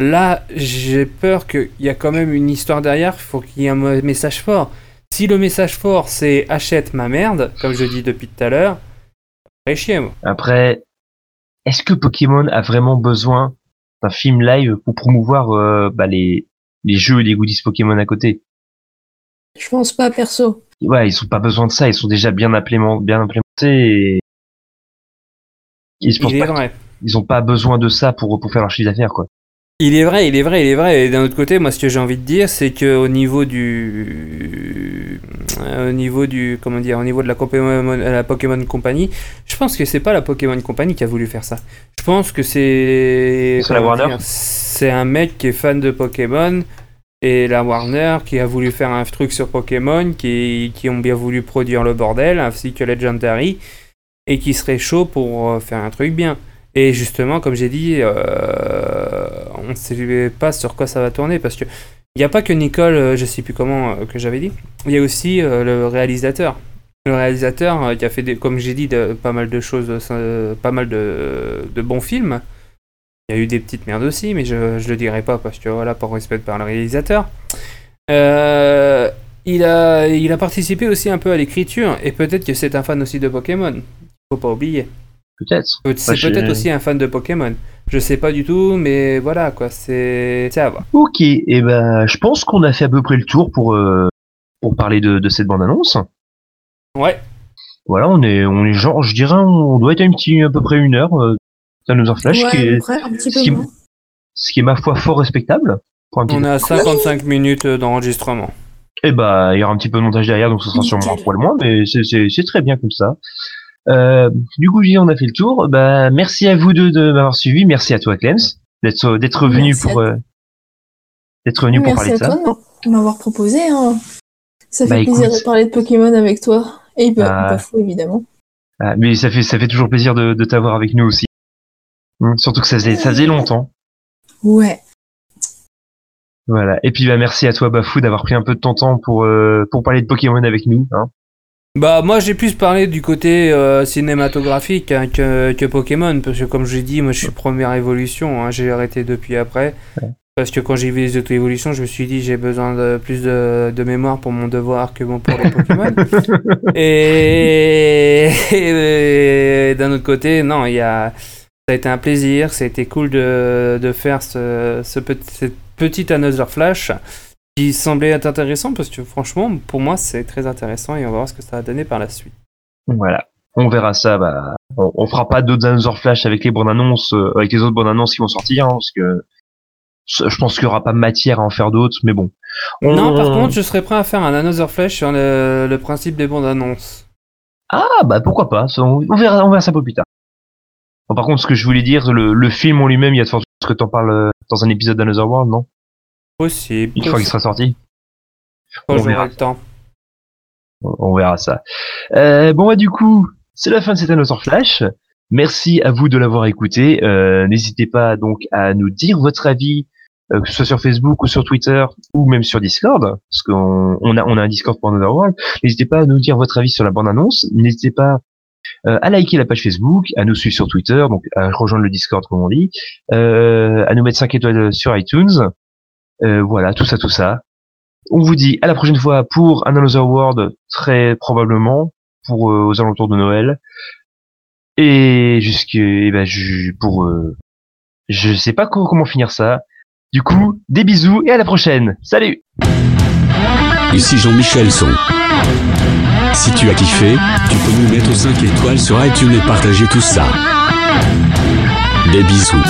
[SPEAKER 7] Là, j'ai peur qu'il y a quand même une histoire derrière, faut qu'il y ait un message fort. Si le message fort c'est achète ma merde, comme je dis depuis tout à l'heure, chier moi.
[SPEAKER 5] Après, est-ce que Pokémon a vraiment besoin d'un film live pour promouvoir euh, bah, les, les jeux et les goodies Pokémon à côté?
[SPEAKER 6] Je pense pas, perso.
[SPEAKER 5] Ouais, ils ont pas besoin de ça, ils sont déjà bien, implément- bien implémentés et... pense
[SPEAKER 7] Il est
[SPEAKER 5] pas
[SPEAKER 7] vrai.
[SPEAKER 5] ont pas besoin de ça pour, pour faire leur chiffre d'affaires, quoi.
[SPEAKER 7] Il est vrai, il est vrai, il est vrai. Et d'un autre côté, moi, ce que j'ai envie de dire, c'est que au niveau du, euh, au niveau du, comment dire, au niveau de la Pokémon, la Pokémon Company, je pense que c'est pas la Pokémon Company qui a voulu faire ça. Je pense que c'est,
[SPEAKER 5] C'est la
[SPEAKER 7] comment
[SPEAKER 5] Warner
[SPEAKER 7] dire, c'est un mec qui est fan de Pokémon et la Warner qui a voulu faire un truc sur Pokémon, qui, qui ont bien voulu produire le bordel, ainsi que Legendary, et qui serait chaud pour euh, faire un truc bien. Et justement, comme j'ai dit, euh, on ne sait pas sur quoi ça va tourner parce que il n'y a pas que Nicole, euh, je sais plus comment que j'avais dit, il y a aussi le réalisateur. le réalisateur qui a fait, comme j'ai dit, de, pas mal de choses, pas mal de bons films. Il y a eu des petites merdes aussi, mais je, je le dirai pas parce que voilà, par respect par le réalisateur. Euh, il, a, il a participé aussi un peu à l'écriture et peut-être que c'est un fan aussi de Pokémon. Faut pas oublier.
[SPEAKER 5] Peut-être.
[SPEAKER 7] Peut- C'est peut-être aussi un fan de Pokémon. Je sais pas du tout, mais voilà quoi, c'est à voir.
[SPEAKER 5] Ok, et ben je pense qu'on a fait à peu près le tour pour euh, pour parler de, de cette bande annonce.
[SPEAKER 7] Ouais.
[SPEAKER 5] Voilà, on est on est genre, je dirais, on doit être à un petit à peu près une heure. Euh, ça nous en flash,
[SPEAKER 6] Ouais,
[SPEAKER 5] ce, qui
[SPEAKER 6] à
[SPEAKER 5] est,
[SPEAKER 6] près,
[SPEAKER 5] ce qui-
[SPEAKER 6] moins.
[SPEAKER 5] ce qui est ma foi fort respectable. Pour un petit
[SPEAKER 7] On est à 55 minutes d'enregistrement.
[SPEAKER 5] Et bah, il y aura un petit peu de montage derrière, donc ce sera sûrement un poil moins, mais c'est- très bien comme ça. Euh, du coup, on a fait le tour. Bah, merci à vous deux de m'avoir suivi. Merci à toi, Clems, d'être d'être venu
[SPEAKER 6] Merci
[SPEAKER 5] pour
[SPEAKER 6] à
[SPEAKER 5] euh, d'être venu pour
[SPEAKER 6] Merci
[SPEAKER 5] parler de
[SPEAKER 6] à
[SPEAKER 5] ça.
[SPEAKER 6] toi de m'avoir proposé. hein. Ça fait
[SPEAKER 5] Bah,
[SPEAKER 6] plaisir
[SPEAKER 5] écoute.
[SPEAKER 6] de parler de Pokémon avec toi. Et bah,
[SPEAKER 5] Ah.
[SPEAKER 6] pas fou, évidemment.
[SPEAKER 5] Ah, mais ça fait ça fait toujours plaisir de, de t'avoir avec nous aussi. Hum, Surtout que ça faisait ça faisait longtemps.
[SPEAKER 6] Ouais.
[SPEAKER 5] Voilà. Et puis bah merci à toi Bafou d'avoir pris un peu de ton temps pour euh, pour parler de Pokémon avec nous. Hein.
[SPEAKER 7] Bah moi j'ai plus parlé du côté euh, cinématographique hein, que, que Pokémon parce que comme je l'ai dit moi je suis première évolution hein, j'ai arrêté depuis après parce que quand j'ai vu les auto évolutions je me suis dit j'ai besoin de plus de, de mémoire pour mon devoir que bon pour les Pokémon et, et d'un autre côté non il y a ça a été un plaisir ça a été cool de, de faire ce, ce petit, cette petite Another Flash qui semblait être intéressant parce que franchement, pour moi, c'est très intéressant et on va voir ce que ça va donner par la suite.
[SPEAKER 5] Voilà. On verra ça. Bah, on, on fera pas d'autres Another Flash avec les bonnes annonces, euh, avec les autres bonnes annonces qui vont sortir, hein, parce que je pense qu'il y aura pas matière à en faire d'autres, mais bon. On-
[SPEAKER 7] Non, par contre, je serais prêt à faire un Another Flash sur le, le principe des bandes annonces.
[SPEAKER 5] Ah bah pourquoi pas, on verra, on verra ça un peu plus tard. Bon, par contre, ce que je voulais dire, le, le film en lui-même, il y a de fortes chances que t'en parles euh, dans un épisode d'Another World, non?
[SPEAKER 7] Possible.
[SPEAKER 5] Une fois qu'il sera sorti?
[SPEAKER 7] Quand
[SPEAKER 5] on verra.
[SPEAKER 7] le temps.
[SPEAKER 5] On on verra ça. Euh, bon bah du coup, c'est la fin de cet Another Flash. Merci à vous de l'avoir écouté. Euh, N'hésitez pas donc à nous dire votre avis, euh, que ce soit sur Facebook ou sur Twitter ou même sur Discord, parce qu'on on a, on a un Discord pour Another World. N'hésitez pas à nous dire votre avis sur la bande-annonce. N'hésitez pas euh, à liker la page Facebook, à nous suivre sur Twitter, donc à rejoindre le Discord comme on dit, euh, à nous mettre 5 étoiles sur iTunes. Euh, voilà, tout ça, tout ça. On vous dit à la prochaine fois pour un Another World, très probablement, pour euh, aux alentours de Noël. Et jusque, eh ben, pour, euh, je sais pas co- comment finir ça. Du coup, des bisous et à la prochaine. Salut!
[SPEAKER 8] Ici Jean-Michel Son. Si tu as kiffé, tu peux nous mettre 5 étoiles sur iTunes et partager tout ça. Des bisous.